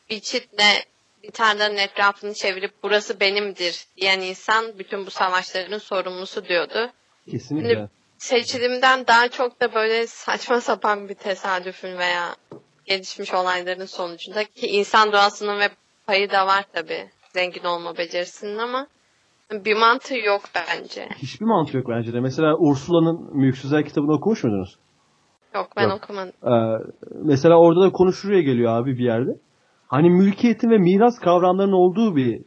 bir çitle bir tarlanın etrafını çevirip burası benimdir diyen insan bütün bu savaşların sorumlusu diyordu. Kesinlikle. Şimdi- Seçilimden daha çok da böyle saçma sapan bir tesadüfün veya gelişmiş olayların sonucunda ki insan doğasının ve payı da var tabii zengin olma becerisinin ama bir mantığı yok bence. Hiçbir mantığı yok bence de. Mesela Ursula'nın Mülksüzler kitabını okumuş muydunuz? Yok ben Yok. okumadım. Ee, mesela orada da konu şuraya geliyor abi bir yerde. Hani mülkiyetin ve miras kavramlarının olduğu bir e,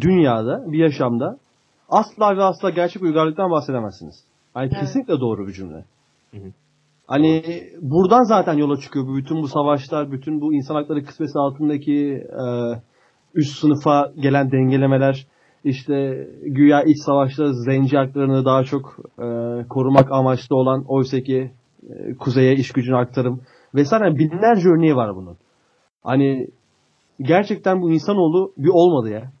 dünyada, bir yaşamda asla ve asla gerçek uygarlıktan bahsedemezsiniz. Hani Evet. kesinlikle doğru bir cümle. Hı hı. Hani buradan zaten yola çıkıyor bu bütün bu savaşlar, bütün bu insan hakları kısmeti altındaki e, üst sınıfa gelen dengelemeler, işte güya iç savaşta zenci haklarını daha çok e, korumak amaçlı olan oysaki e, kuzeye iş gücünü aktarım vesaire Yani binlerce örneği var bunun. Hani gerçekten bu insanoğlu bir olmadı ya.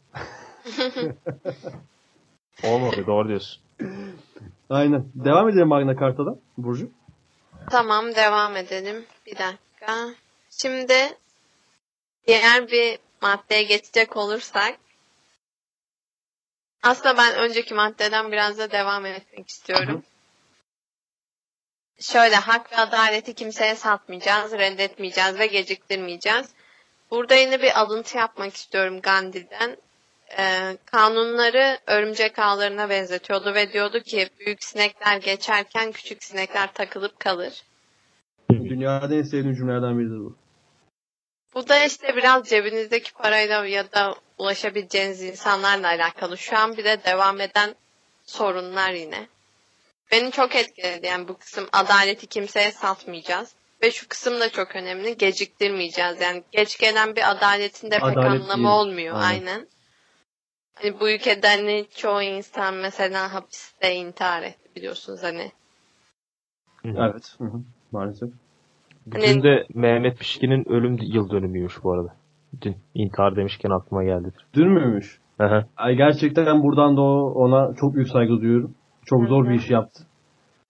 Olmadı. Doğru diyorsun. Aynen. Devam edelim Magna Carta'dan Burcu. Tamam devam edelim. Bir dakika. Şimdi diğer bir maddeye geçecek olursak aslında ben önceki maddeden biraz da devam etmek istiyorum. Şöyle hak ve adaleti kimseye satmayacağız, reddetmeyeceğiz ve geciktirmeyeceğiz. Burada yine bir alıntı yapmak istiyorum Gandhi'den. Ee, kanunları örümcek ağlarına benzetiyordu ve diyordu ki büyük sinekler geçerken küçük sinekler takılıp kalır. Dünyada en sevdiğim cümlelerden biridir bu. Bu da işte biraz cebinizdeki parayla ya da ulaşabileceğiniz insanlarla alakalı. Şu an bir de devam eden sorunlar yine. Beni çok etkiledi yani bu kısım adaleti kimseye satmayacağız. Ve şu kısım da çok önemli. Geciktirmeyeceğiz. Yani geç gelen bir adaletin de pek Adalet anlamı değil. olmuyor. Aynen. Aynen. Hani bu ülkede hani çoğu insan mesela hapiste intihar etti biliyorsunuz hani. Evet. Hı hı. Maalesef. Bugün de Mehmet Pişkin'in ölüm yıl dönümüymüş bu arada. Dün intihar demişken aklıma geldi. Dün müymüş? Hı. Ay gerçekten buradan da o- ona çok büyük saygı duyuyorum. Çok zor bir iş yaptı.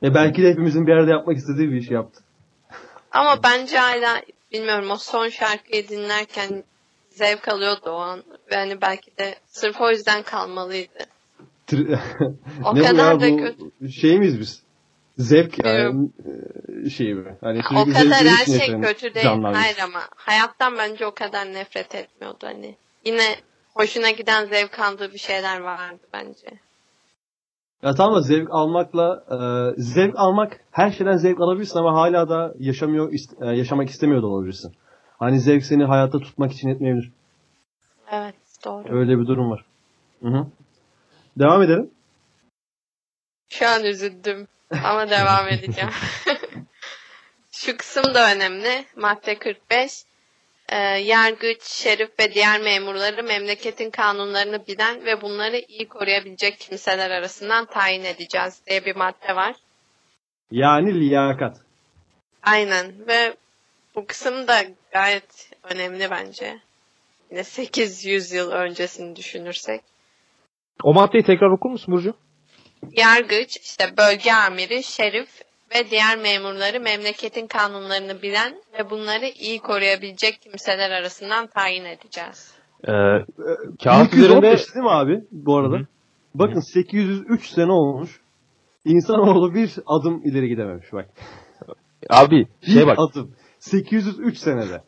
Ve belki de hepimizin bir yerde yapmak istediği bir iş yaptı. Ama bence hala bilmiyorum o son şarkıyı dinlerken zevk alıyordu o an. Ve hani belki de sırf o yüzden kalmalıydı. O ne bu kadar ya da bu kötü. şey miyiz biz? Zevk yani e, şey mi? Hani o kadar her şey kötü değil. canlılar. Hayır ama hayattan bence o kadar nefret etmiyordu hani. Yine hoşuna giden zevk aldığı bir şeyler vardı bence. Ya tamam da zevk almakla e, zevk almak her şeyden zevk alabilirsin ama hala da yaşamıyor ist- e, yaşamak istemiyor da olabilirsin. Hani zevk seni hayatta tutmak için yetmeyebilir. Evet doğru. Öyle bir durum var. Hı hı. Devam edelim. Şu an üzüldüm ama devam edeceğim. Şu kısım da önemli. Madde 45. Ee, yargıç, şerif ve diğer memurları memleketin kanunlarını bilen ve bunları iyi koruyabilecek kimseler arasından tayin edeceğiz diye bir madde var. Yani liyakat. Aynen ve bu kısım da gayet önemli bence. Yine 800 yıl öncesini düşünürsek. O maddeyi tekrar okur musun Burcu? Yargıç, işte bölge amiri, şerif ve diğer memurları memleketin kanunlarını bilen ve bunları iyi koruyabilecek kimseler arasından tayin edeceğiz. Ee, kağıt 1215 üzerinde değil mi abi bu arada? Hı hı. Bakın 803 sene olmuş. İnsanoğlu bir adım ileri gidememiş bak. abi Bir şey bak adım. 803 senede.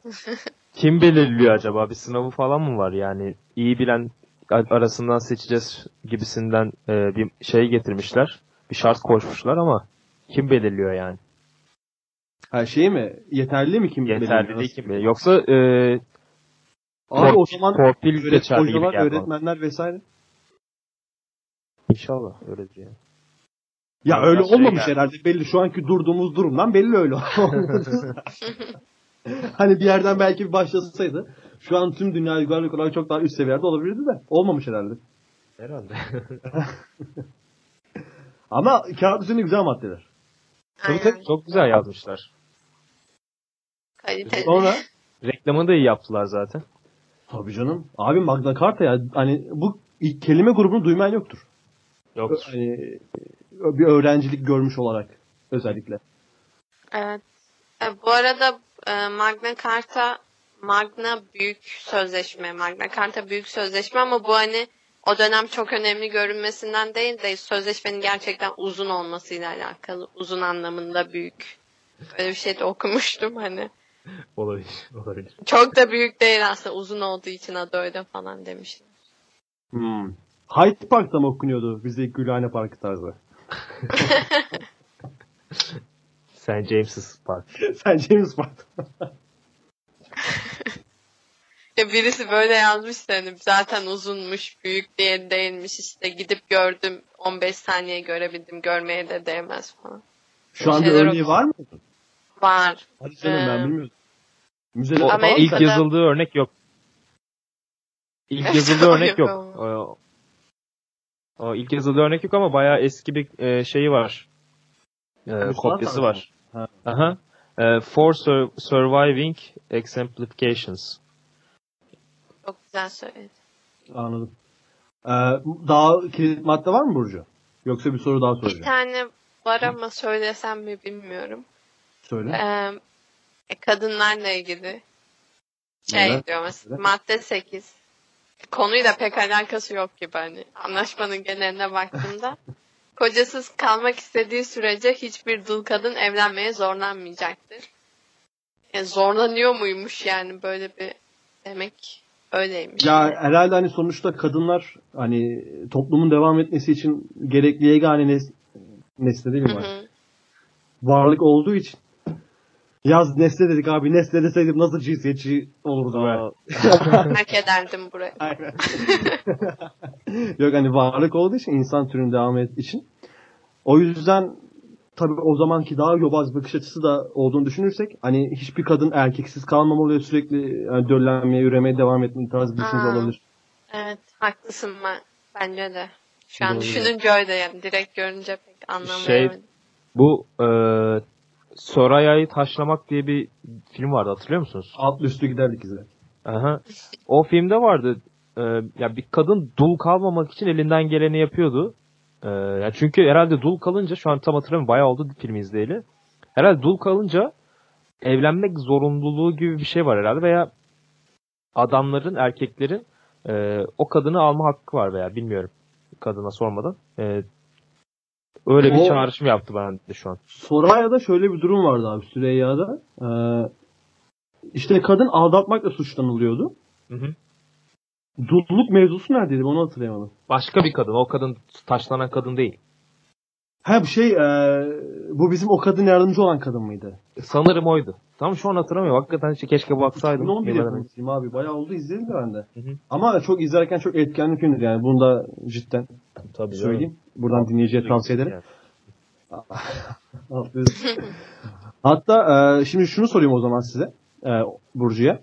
kim belirliyor acaba? Bir sınavı falan mı var? Yani iyi bilen arasından seçeceğiz gibisinden e, bir şey getirmişler. Bir şart koşmuşlar ama kim belirliyor yani? Ha şey mi? Yeterli mi kim Yeterli belirliyor? değil kim belirliyor? Yoksa e, Abi o zaman torpil öğret- hocalar, bana. öğretmenler vesaire. İnşallah öyledir yani. Ya Biraz öyle şey olmamış geldi. herhalde belli. Şu anki durduğumuz durumdan belli öyle hani bir yerden belki bir başlasaydı şu an tüm dünya uygarlık olarak çok daha üst seviyede olabilirdi de olmamış herhalde. Herhalde. Ama kağıt üzerinde güzel maddeler. tabii tabii çok güzel yazmışlar. Kaliteli. Sonra Reklamını da iyi yaptılar zaten. tabii canım. Abi Magna Carta ya hani bu kelime grubunu duymayan yoktur. Yok. Hani bir öğrencilik görmüş olarak özellikle. Evet. E, bu arada e, Magna Carta Magna büyük sözleşme. Magna Carta büyük sözleşme ama bu hani o dönem çok önemli görünmesinden değil de sözleşmenin gerçekten uzun olmasıyla alakalı. Uzun anlamında büyük. Böyle bir şey de okumuştum hani. Olabilir. Olabilir. Çok da büyük değil aslında uzun olduğu için adı öyle falan demişler. Hmm. Hyde Park'ta mı okunuyordu bize Gülhane Parkı tarzı? Sen James's Park. Sen James Bond. Ya birisi böyle yazmış hani zaten uzunmuş, büyük diye değilmiş işte gidip gördüm 15 saniye görebildim görmeye de değmez falan. Şu anda Şeyler örneği oldu. var mı? Var. Hadi canım ben Ee, bilmiyordum. Müzeler O, Amerika'da- ilk yazıldığı örnek yok. İlk yazıldığı örnek yok. O, o ilk yazıldığı örnek yok ama bayağı eski bir e, şeyi var. E, kopyası var. Ha. Aha. E, for sur- surviving exemplifications. Çok güzel söyledi. Anladım. Ee, daha kilit madde var mı Burcu? Yoksa bir soru daha Bir soracağım. tane var ama söylesem mi bilmiyorum. Söyle. Ee, e, kadınlarla ilgili şey Evet. diyor mesela Evet. madde 8. Konuyla pek alakası yok gibi hani. Anlaşmanın geneline baktığımda. Kocasız kalmak istediği sürece hiçbir dul kadın evlenmeye zorlanmayacaktır. E, zorlanıyor muymuş yani böyle bir demek öyleymiş. Ya herhalde hani sonuçta kadınlar hani toplumun devam etmesi için gerekli yegane nes nesne değil mi? Hı var? hı. Varlık olduğu için. Yaz nesne dedik abi. Nesne deseydim nasıl cinsiyetçi olurdu be. Terk ederdim burayı. Aynen. Yok hani varlık olduğu için insan türünün devam et için. O yüzden tabii o zamanki daha yobaz bakış açısı da olduğunu düşünürsek hani hiçbir kadın erkeksiz kalmamalı ve sürekli yani döllenmeye, üremeye devam etme tarzı bir düşünce Aa. olabilir. Evet haklısın ben. Bence de. Şu an Doğru. düşününce öyle yani. Direkt görünce pek anlamayamadım. Şey- Bu e, Soraya'yı taşlamak diye bir film vardı hatırlıyor musunuz? Alt üstü giderdik izle. Aha. O filmde vardı. e, ya bir kadın dul kalmamak için elinden geleni yapıyordu. E, ya çünkü herhalde dul kalınca şu an tam hatırlamıyorum bayağı oldu filmi izleyeli. Herhalde dul kalınca evlenmek zorunluluğu gibi bir şey var herhalde veya adamların, erkeklerin e, o kadını alma hakkı var veya bilmiyorum kadına sormadan. E, Öyle bir O- çağrışım yaptı bende şu an. Sorayya'da şöyle bir durum vardı abi Süreyya'da. Ee, işte kadın aldatmakla suçlanılıyordu. Hı hı. Dulluk mevzusu neredeydi onu hatırlayamadım. Başka bir kadın. O kadın taşlanan kadın değil. Ha bu şey e, bu bizim o kadın yardımcı olan kadın mıydı? Sanırım oydu. Tam şu an hatırlamıyorum. Hakikaten işte keşke baksaydım. 2011 Yıllar önce. yapımcıyım abi. Bayağı oldu izledim de ben de. Hı hı. Ama çok izlerken çok etkenli filmdir yani. Bunu da cidden Tabii canım. söyleyeyim. Buradan dinleyiciye tavsiye ederim. Yani. Hatta e, şimdi şunu sorayım o zaman size. E, Burcu'ya.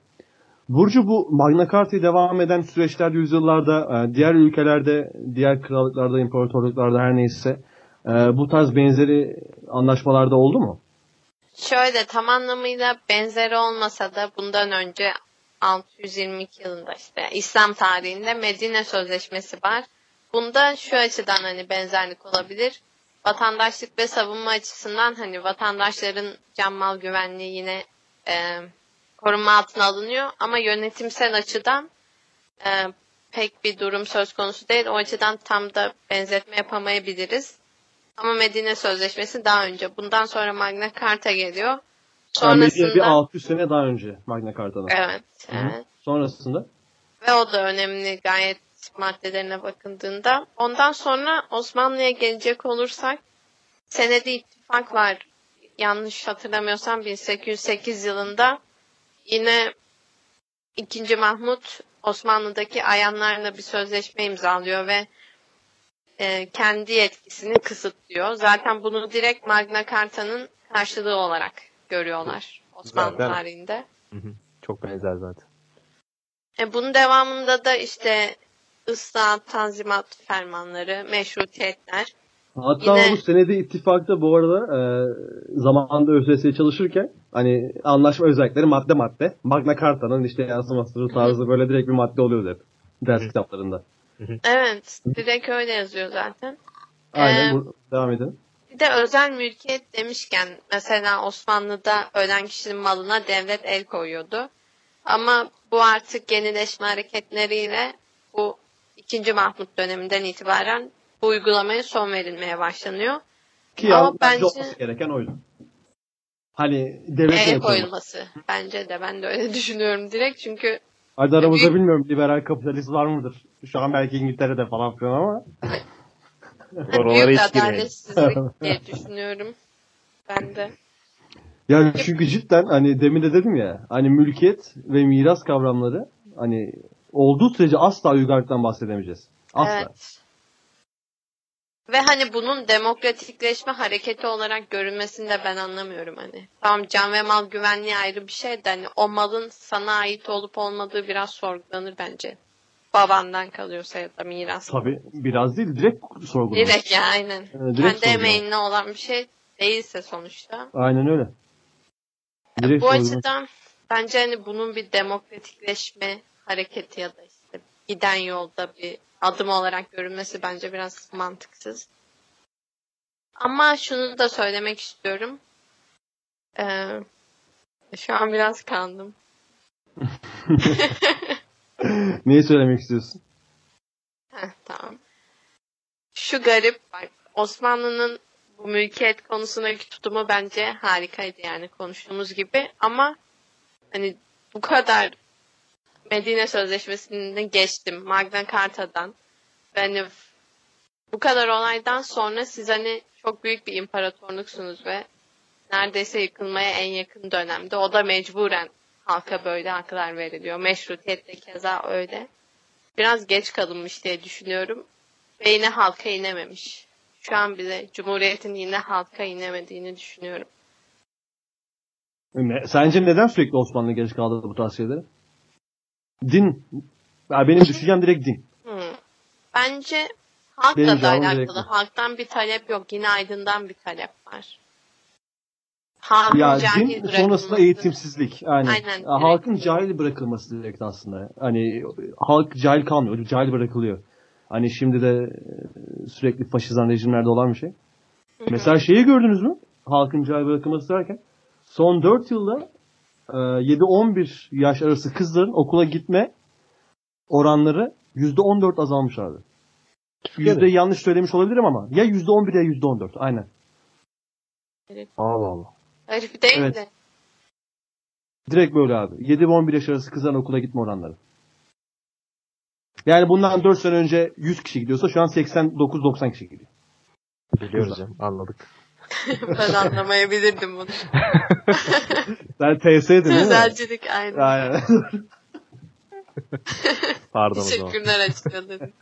Burcu bu Magna Carta'yı devam eden süreçlerde yüzyıllarda e, diğer ülkelerde, diğer krallıklarda, imparatorluklarda her neyse e, bu tarz benzeri anlaşmalarda oldu mu? Şöyle tam anlamıyla benzeri olmasa da bundan önce 622 yılında işte İslam tarihinde Medine Sözleşmesi var. Bunda şu açıdan hani benzerlik olabilir. Vatandaşlık ve savunma açısından hani vatandaşların can mal güvenliği yine e, korunma altına alınıyor ama yönetimsel açıdan e, pek bir durum söz konusu değil. O açıdan tam da benzetme yapamayabiliriz. Ama Medine Sözleşmesi daha önce. Bundan sonra Magna Carta geliyor. Yani Sonrasında bir 600 sene daha önce Magna Carta'dan. evet, evet. Sonrasında Ve o da önemli gayet maddelerine bakıldığında. Ondan sonra Osmanlı'ya gelecek olursak senedi ittifak var. Yanlış hatırlamıyorsam 1808 yılında yine 2. Mahmut Osmanlı'daki ayanlarla bir sözleşme imzalıyor ve e, kendi yetkisini kısıtlıyor. Zaten bunu direkt Magna Carta'nın karşılığı olarak görüyorlar Osmanlı Zaten- tarihinde. Hı hı. Çok benzer zaten. E, bunun devamında da işte ıslahat, tanzimat fermanları, meşrutiyetler. Hatta Yine- bu senedi ittifakta bu arada e, zamanında ÖSS'ye çalışırken hani anlaşma özellikleri madde madde Magna Carta'nın işte yansıması tarzı böyle direkt bir madde oluyordu hep ders kitaplarında. Evet, direkt öyle yazıyor zaten. Aynen Ee, bu, devam edelim. Bir de özel mülkiyet demişken mesela Osmanlı'da ölen kişinin malına devlet el koyuyordu. Ama bu artık yenileşme hareketleriyle bu 2. Mahmut döneminden itibaren bu uygulamaya son verilmeye başlanıyor. Ki ama ya, bence olması gereken oydu. Hani devlet El koyulması. Bence de ben de öyle düşünüyorum direkt çünkü Hadi aramızda bilmiyorum liberal kapitalist var mıdır? Şu an belki İngiltere'de falan filan ama. Oralara hiç girmeyin. diye düşünüyorum. Ben de. Yani çünkü cidden hani demin de dedim ya hani mülkiyet ve miras kavramları hani olduğu sürece asla uygarlıktan bahsedemeyeceğiz. Asla. Evet. Ve hani bunun demokratikleşme hareketi olarak görünmesini de ben anlamıyorum hani. Tamam can ve mal güvenliği ayrı bir şey de hani o malın sana ait olup olmadığı biraz sorgulanır bence. Babandan kalıyorsa ya da miras. Tabii biraz değil direkt sorgulanır. Direkt ya aynen. Evet, direkt Kendi sorgulanır. emeğinle olan bir şey değilse sonuçta. Aynen öyle. Direkt Bu sorgulanır. açıdan bence hani bunun bir demokratikleşme hareketi ya da giden yolda bir adım olarak görünmesi bence biraz mantıksız. Ama şunu da söylemek istiyorum. Ee, şu an biraz kandım. Neyi söylemek istiyorsun? Heh, tamam. Şu garip bak Osmanlı'nın bu mülkiyet konusundaki tutumu bence harikaydı yani konuştuğumuz gibi ama hani bu kadar Medine Sözleşmesi'ni geçtim Magna Carta'dan ve hani bu kadar olaydan sonra siz hani çok büyük bir imparatorluksunuz ve neredeyse yıkılmaya en yakın dönemde o da mecburen halka böyle haklar veriliyor. Meşrutiyet de keza öyle biraz geç kalınmış diye düşünüyorum. Ve yine halka inememiş. Şu an bile Cumhuriyet'in yine halka inemediğini düşünüyorum. Sence neden sürekli Osmanlı geç kaldı bu tarz şeylere? Din. Ya benim düşüncem direkt din. Bence halkla Benim da alakalı. Halktan bir talep yok. Yine aydından bir talep var. Halkın Ya cahil din bırakılması. sonrasında eğitimsizlik. Aynen. Aynen, Ya direkt. halkın cahil bırakılması direkt aslında. Hani halk cahil kalmıyor. Cahil bırakılıyor. Hani şimdi de e, sürekli faşizan rejimlerde olan bir şey. Hı hı. Mesela şeyi gördünüz mü? Halkın cahil bırakılması derken son 4 yılda 7-11 yaş arası kızların okula gitme oranları %14 azalmış abi. Yüzdeyi yanlış söylemiş olabilirim ama ya yüzde on bir ya yüzde on dört. Aynen. Allah Allah. Herif değil Evet. de. Direkt böyle abi. 7 ve 11 yaş arası kızların okula gitme oranları. Yani bundan 4 sene önce 100 kişi gidiyorsa şu an 89-90 kişi gidiyor. Biliyoruz canım. Anladık. Ben anlamayabilirdim bunu. Sen TS'din değil mi? Özelcilik aynen. Aynen. Pardon. Teşekkürler açıkladın.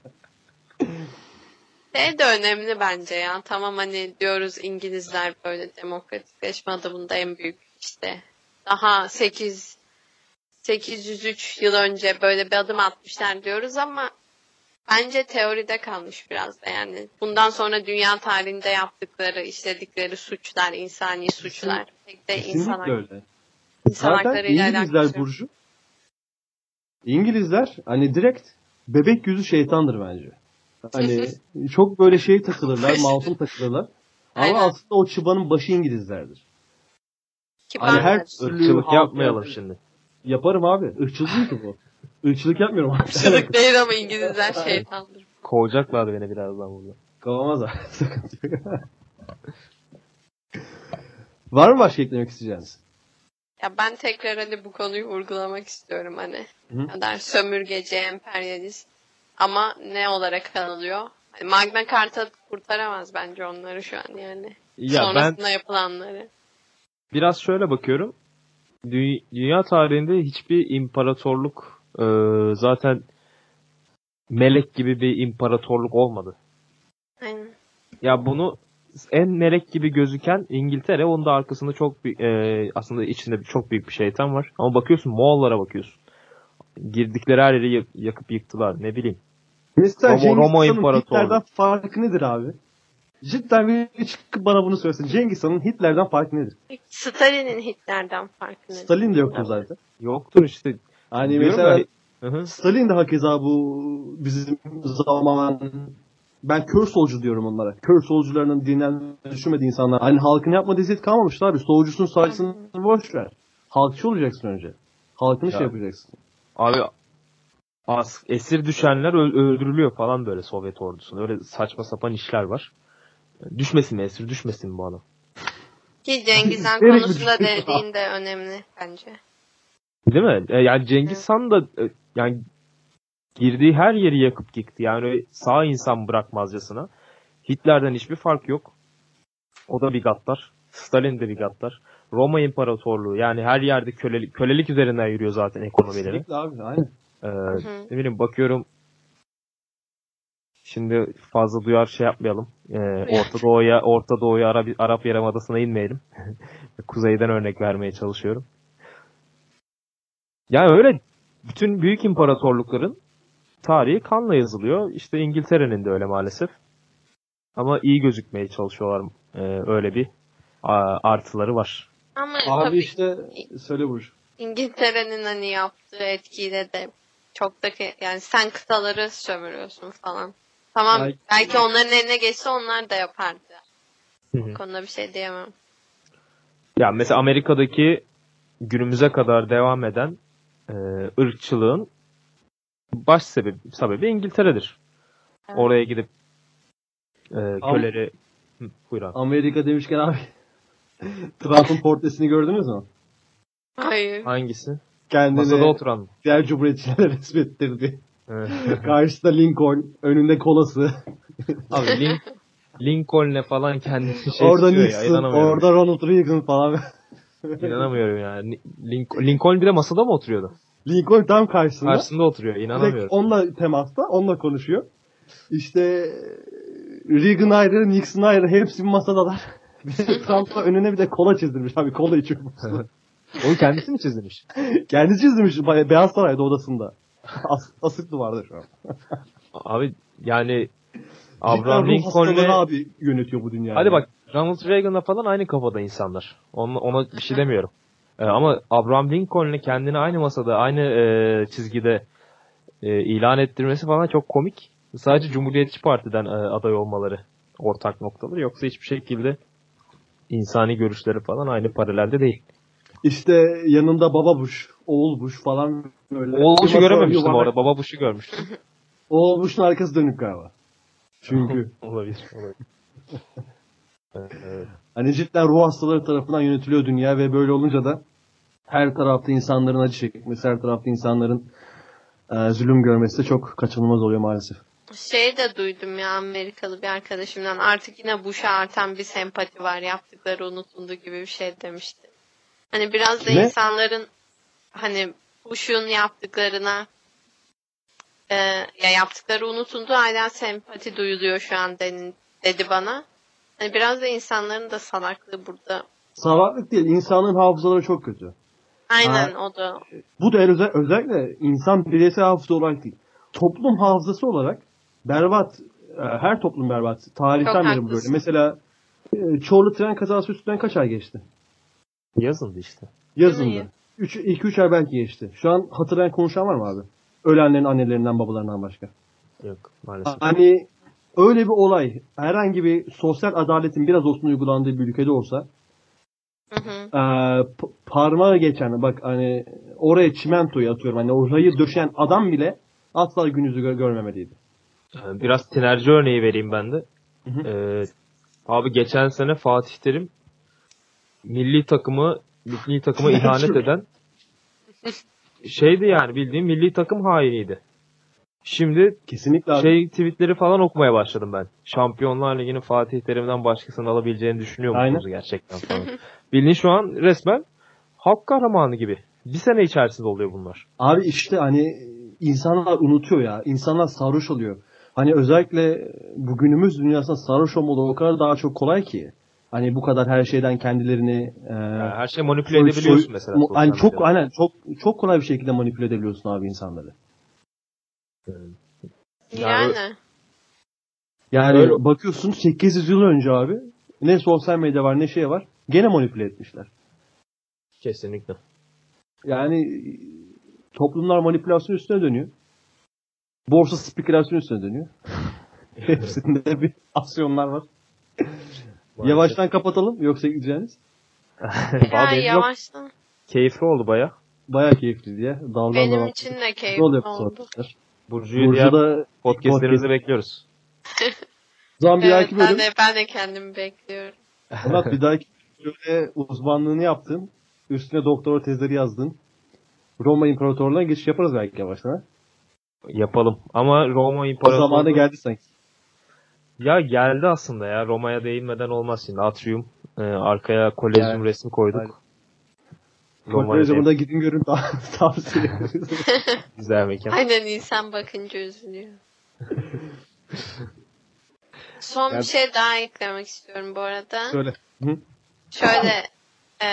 Şey de önemli bence ya. Tamam hani diyoruz İngilizler böyle demokratikleşme adımında en büyük işte. Daha 8 803 yıl önce böyle bir adım atmışlar diyoruz ama bence teoride kalmış biraz da yani. Bundan sonra dünya tarihinde yaptıkları, işledikleri suçlar, insani suçlar pek de insan, Kesinlikle öyle. insan Zaten haklarıyla İngilizler. Burcu. İngilizler hani direkt bebek yüzü şeytandır bence. Hani çok böyle şey takılırlar, masum takılırlar. Ama Aynen. aslında o çıbanın başı İngilizlerdir. Kibar Hani her türlü yapmayalım şimdi. Yaparım abi. Irkçılık bu. Irkçılık yapmıyorum abi. Irkçılık değil ama İngilizler şeytandır. Kovacaklar beni birazdan burada. Kovamaz abi. Sıkıntı yok. Var mı başka eklemek isteyeceğiniz? Ya ben tekrar hani bu konuyu vurgulamak istiyorum hani. Hı. Kadar sömürgeci, emperyalist. Ama ne olarak anılıyor? Hani Magna Carta kurtaramaz bence onları şu an yani. Ya ben Sonrasında yapılanları. biraz şöyle bakıyorum. Dü- Dünya tarihinde hiçbir imparatorluk e, zaten melek gibi bir imparatorluk olmadı. Aynen. Ya bunu en melek gibi gözüken İngiltere, onun da arkasında çok bir, e, aslında içinde bir- çok büyük bir şeytan var. Ama bakıyorsun Moğollara bakıyorsun. Girdikleri her yeri yak- yakıp yıktılar. Ne bileyim. Mesela Roma- Roma İmparatorluğu. Farkı nedir abi? Cidden bir çıkıp bana bunu söylesin. Cengiz Han'ın Hitler'den farkı nedir? Stalin'in Hitler'den farkı ne? Stalin de yoktu zaten. Yoktur işte. Hani Diyorum mesela ya, Hı hı. Stalin de hakeza bu bizim zaman ben kör solcu diyorum onlara. Kör solcularının dinden düşünmediği insanlar. Hani halkın yapmadığı eziyet kalmamıştı abi. Solcusun saygısını boş ver. Halkçı olacaksın önce. Halkını Ya. şey yapacaksın. Abi as, esir düşenler öl- öldürülüyor falan böyle Sovyet ordusunda. Öyle saçma sapan işler var. Düşmesin mi esir düşmesin mi bu adam? Ki Cengiz Han konusunda dediğin de önemli bence. Değil mi? E, yani Cengiz Han da e, yani girdiği her yeri yakıp yıktı. Yani sağ insan bırakmazcasına. Hitler'den hiçbir fark yok. O da bir gaddar. Stalin de bir gaddar. Roma İmparatorluğu yani her yerde kölelik, kölelik üzerinden yürüyor zaten ekonomileri. Kesinlikle abi. Aynen. Ee, ne bileyim bakıyorum şimdi fazla duyar şey yapmayalım. Ee, Orta Doğu'ya Orta Doğu'ya Arap, Arap Yarımadası'na inmeyelim. Kuzeyden örnek vermeye çalışıyorum. Yani öyle bütün büyük imparatorlukların tarihi kanla yazılıyor. İşte İngiltere'nin de öyle maalesef. Ama iyi gözükmeye çalışıyorlar. Ee, öyle bir a- artıları var. Ama Abi tabii işte söyle Burcu. İngiltere'nin hani yaptığı etkiyle de çok da ke- yani sen kıtaları sömürüyorsun falan. Tamam Ay- belki onların eline geçse onlar da yapardı. Hı hı. Bu konuda bir şey diyemem. Ya mesela Amerika'daki günümüze kadar devam eden e, ırkçılığın baş sebebi, sebebi İngiltere'dir. Evet. Oraya gidip e, köleri Hı, buyur abi. Amerika demişken abi Trump'ın portresini gördünüz mü? Hayır. Hangisi? Kendini Masada oturan mı? diğer cumhuriyetçilere resmettirdi. Evet. Karşısında Lincoln, önünde kolası. abi Lin- Lincoln'le falan kendini şey orada ya. Nixon, orada Ronald Reagan falan. İnanamıyorum yani. Lincoln, Lincoln bir de masada mı oturuyordu? Lincoln tam karşısında. Karşısında oturuyor. Direkt İnanamıyorum. onunla temasta, onunla konuşuyor. İşte Reagan ayrı, Nixon ayrı hepsi bir masadalar. Trump da önüne bir de kola çizdirmiş abi kola içiyor. Onu kendisi mi çizmiş? Kendisi çizdirmiş Beyaz Saray'da odasında. As asık duvarda şu an. Abi yani Abraham Lincoln'le abi yönetiyor bu dünyayı. Hadi bak Ronald Reagan'la falan aynı kafada insanlar. Ona, ona bir şey demiyorum. Ee, ama Abraham Lincoln'le kendini aynı masada, aynı e, çizgide e, ilan ettirmesi falan çok komik. Sadece Cumhuriyetçi Parti'den e, aday olmaları ortak noktaları. Yoksa hiçbir şekilde insani görüşleri falan aynı paralelde değil. İşte yanında baba Bush, oğul Bush falan böyle. Oğul Bush'u görememiştim yuvarlak- orada. Baba Bush'u görmüştüm. Oğul Bush'un arkası dönük galiba. Çünkü. olabilir. olabilir. Evet. Hani cidden ruh hastaları tarafından yönetiliyor dünya ve böyle olunca da her tarafta insanların acı çekmesi, her tarafta insanların e, zulüm görmesi de çok kaçınılmaz oluyor maalesef. Şey de duydum ya Amerikalı bir arkadaşımdan artık yine Bush'a artan bir sempati var yaptıkları unutuldu gibi bir şey demişti. Hani biraz da Kime? insanların hani Bush'un yaptıklarına e, ya yaptıkları unutuldu hala sempati duyuluyor şu an denin, dedi bana. Hani biraz da insanların da salaklığı burada. Salaklık değil, insanın hafızaları çok kötü. Aynen o da. Bu da en özel, özellikle insan bireysel hafıza olarak değil. Toplum hafızası olarak berbat, e, her toplum berbat. Tarihten beri bu böyle. Mesela e, Çorlu tren kazası üstünden kaç ay geçti? Yazındı işte. Mi? 2-3 ay belki geçti. Şu an hatırlayan konuşan var mı abi? Ölenlerin annelerinden babalarından başka. Yok maalesef. Hani öyle bir olay herhangi bir sosyal adaletin biraz olsun uygulandığı bir ülkede olsa Hı hı. e, p- parmağı geçen bak hani oraya çimentoyu atıyorum hani orayı döşeyen adam bile asla gün yüzü gö- görmemeliydi. Ee, Biraz tinerci örneği vereyim ben de. Hı hı. Ee, abi geçen sene Fatih Terim milli takımı milli takıma ihanet eden şeydi yani bildiğim milli takım hainiydi. Şimdi Kesinlikle abi. şey tweetleri falan okumaya başladım ben. Şampiyonlar Ligi'nin Fatih Terim'den başkasını alabileceğini düşünüyor Aynen. musunuz gerçekten falan. Bildiğin şu an resmen halk kahramanı gibi. Bir sene içerisinde oluyor bunlar. Abi işte hani insanlar unutuyor ya. İnsanlar sarhoş oluyor. Hani özellikle bu günümüz dünyasında sarhoş olmalı o kadar daha çok kolay ki. Hani bu kadar her şeyden kendilerini e, Yani her şeyi manipüle soy- edebiliyorsun soy- mesela. hani çok aynen çok çok kolay bir şekilde manipüle edebiliyorsun abi insanları. Yani Yani. Yani Öyle- bakıyorsun 800 yıl önce abi ne sosyal medya var ne şey var gene manipüle etmişler. Kesinlikle. Yani toplumlar manipülasyon üstüne dönüyor. Borsa spekülasyon üstüne dönüyor. Hepsinde bir aksiyonlar var. Yavaştan kapatalım yoksa gideceğiniz. Ya yavaştan. Keyifli oldu baya. Baya keyifli diye. Daldan Benim için de keyifli oldu. Burcu'yu diğer Burcu'da podcastlerinizi bekliyoruz. o zaman bir Evet, dahaki ben bölüm de, ben de kendimi bekliyorum. Murat bir dahaki şöyle uzmanlığını yaptın. Üstüne doktora tezleri yazdın. Roma İmparatorluğu'na geçiş yaparız belki yavaştan. Yapalım. Ama Roma O İmparatorluğu... zamanı geldi sanki. Ya geldi aslında ya. Roma'ya değinmeden olmaz şimdi. Atrium. e, arkaya kolezyum Yani, resmi koyduk. aynen. Da gidin görün daha tavsiye ederiz. Güzel mekan. Aynen insan bakınca üzülüyor. Son Yani- bir şey daha eklemek istiyorum bu arada. Söyle. Hı? Şöyle e,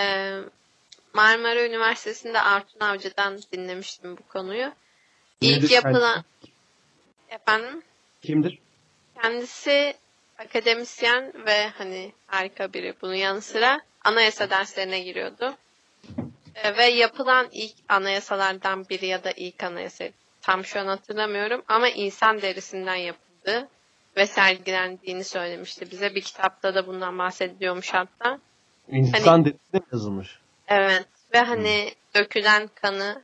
Marmara Üniversitesi'nde Artun Avcı'dan dinlemiştim bu konuyu. İlk Nedir yapılan efendim Kimdir? kendisi akademisyen ve hani harika biri. Bunun yanı sıra anayasa derslerine giriyordu. E, ve yapılan ilk anayasalardan biri ya da ilk anayasa tam şu an hatırlamıyorum ama insan derisinden yapıldı ve sergilendiğini söylemişti bize. Bir kitapta da bundan bahsediliyormuş hatta. İnsan Hani- derisine mi yazılmış? Evet ve hani dökülen kanı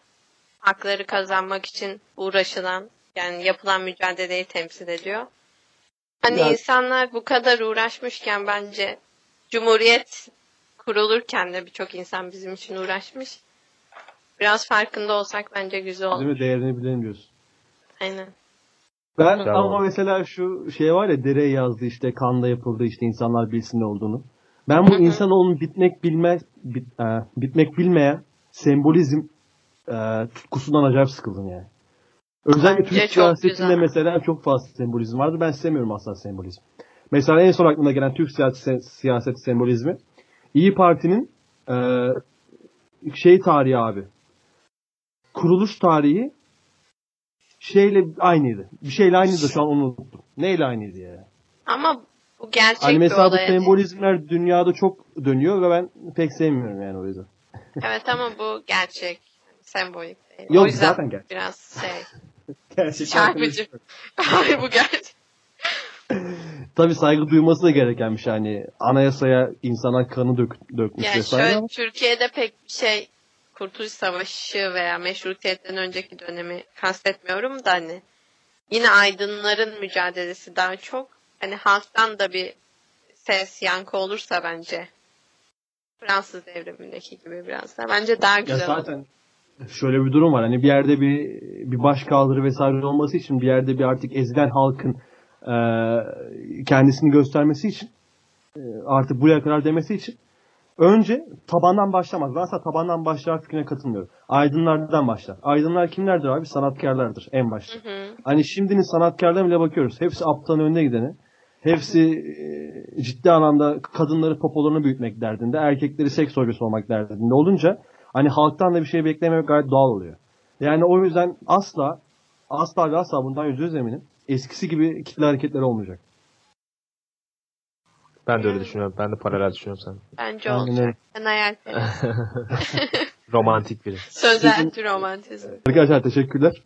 hakları kazanmak için uğraşılan yani yapılan mücadeleyi temsil ediyor. Hani Ya- insanlar bu kadar uğraşmışken bence Cumhuriyet kurulurken de birçok insan bizim için uğraşmış. Biraz farkında olsak bence güzel Değil olur. mi? Değerini bilelim diyorsun. Aynen. Ben Tamam. ama mesela şu şey var ya dereye yazdı işte kanda yapıldı işte insanlar bilsin ne olduğunu. Ben bu hı. insanoğlunun bitmek bilmez bit, e, bitmek bilmeyen sembolizm e, tutkusundan acayip sıkıldım yani. Özellikle Bence Türk siyasetinde güzel. mesela çok fazla sembolizm vardı. Ben sevmiyorum asla sembolizm. Mesela en son aklıma gelen Türk siyaset, siyaset sembolizmi İyi Parti'nin e, şey tarihi abi. Kuruluş tarihi şeyle aynıydı. Bir şeyle aynıydı şu an onu unuttum. Neyle aynıydı ya? Ama bu gerçek Hani mesela bu sembolizmler dünyada çok dönüyor ve ben pek sevmiyorum yani o yüzden. Evet ama bu gerçek. Sembolik değil. Yok, o yüzden zaten gerçek. biraz şey. Gerçekten Çarpıcı. Bu gerçek. Tabii saygı duyması da gerekenmiş hani anayasaya insanlar kanı dök, dökmüş Yani vesaire şöyle Türkiye'de pek bir şey Kurtuluş Savaşı veya meşrutiyetten önceki dönemi kastetmiyorum da hani yine aydınların mücadelesi daha çok hani halktan da bir ses yankı olursa bence Fransız devrimindeki gibi biraz da bence daha Ya güzel olur. zaten şöyle bir durum var. Hani bir yerde bir bir baş kaldırı vesaire olması için bir yerde bir artık ezilen halkın e, kendisini göstermesi için e, artık buraya kadar demesi için önce tabandan başlamaz. Ben aslında tabandan başlar fikrine katılmıyorum. Aydınlardan başlar. Aydınlar kimlerdir abi? Sanatkarlardır en başta. Hı hı. Hani şimdinin sanatkarlarına bile bakıyoruz. Hepsi aptalın önüne gideni. Hepsi e, ciddi anlamda kadınları popolarını büyütmek derdinde. Erkekleri seks objesi olmak derdinde olunca hani halktan da bir şey beklememek gayet doğal oluyor. Yani o yüzden asla asla ve asla bundan yüzde yüz eminim. Eskisi gibi kitle hareketleri olmayacak. Ben de öyle düşünüyorum. Ben de paralel düşünüyorum sen. Bence Aynen olacak. Ben hayalperest. Romantik biri. Sözelci romantizm. Arkadaşlar teşekkürler.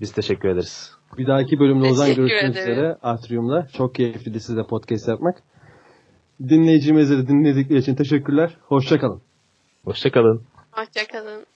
Biz teşekkür ederiz. Bir dahaki bölümde o zaman görüşmek ederim. üzere Atrium'la. Çok keyifliydi sizle podcast yapmak. Dinleyicimize de dinledikleri için teşekkürler. Hoşçakalın. Hoşçakalın. Hoşçakalın.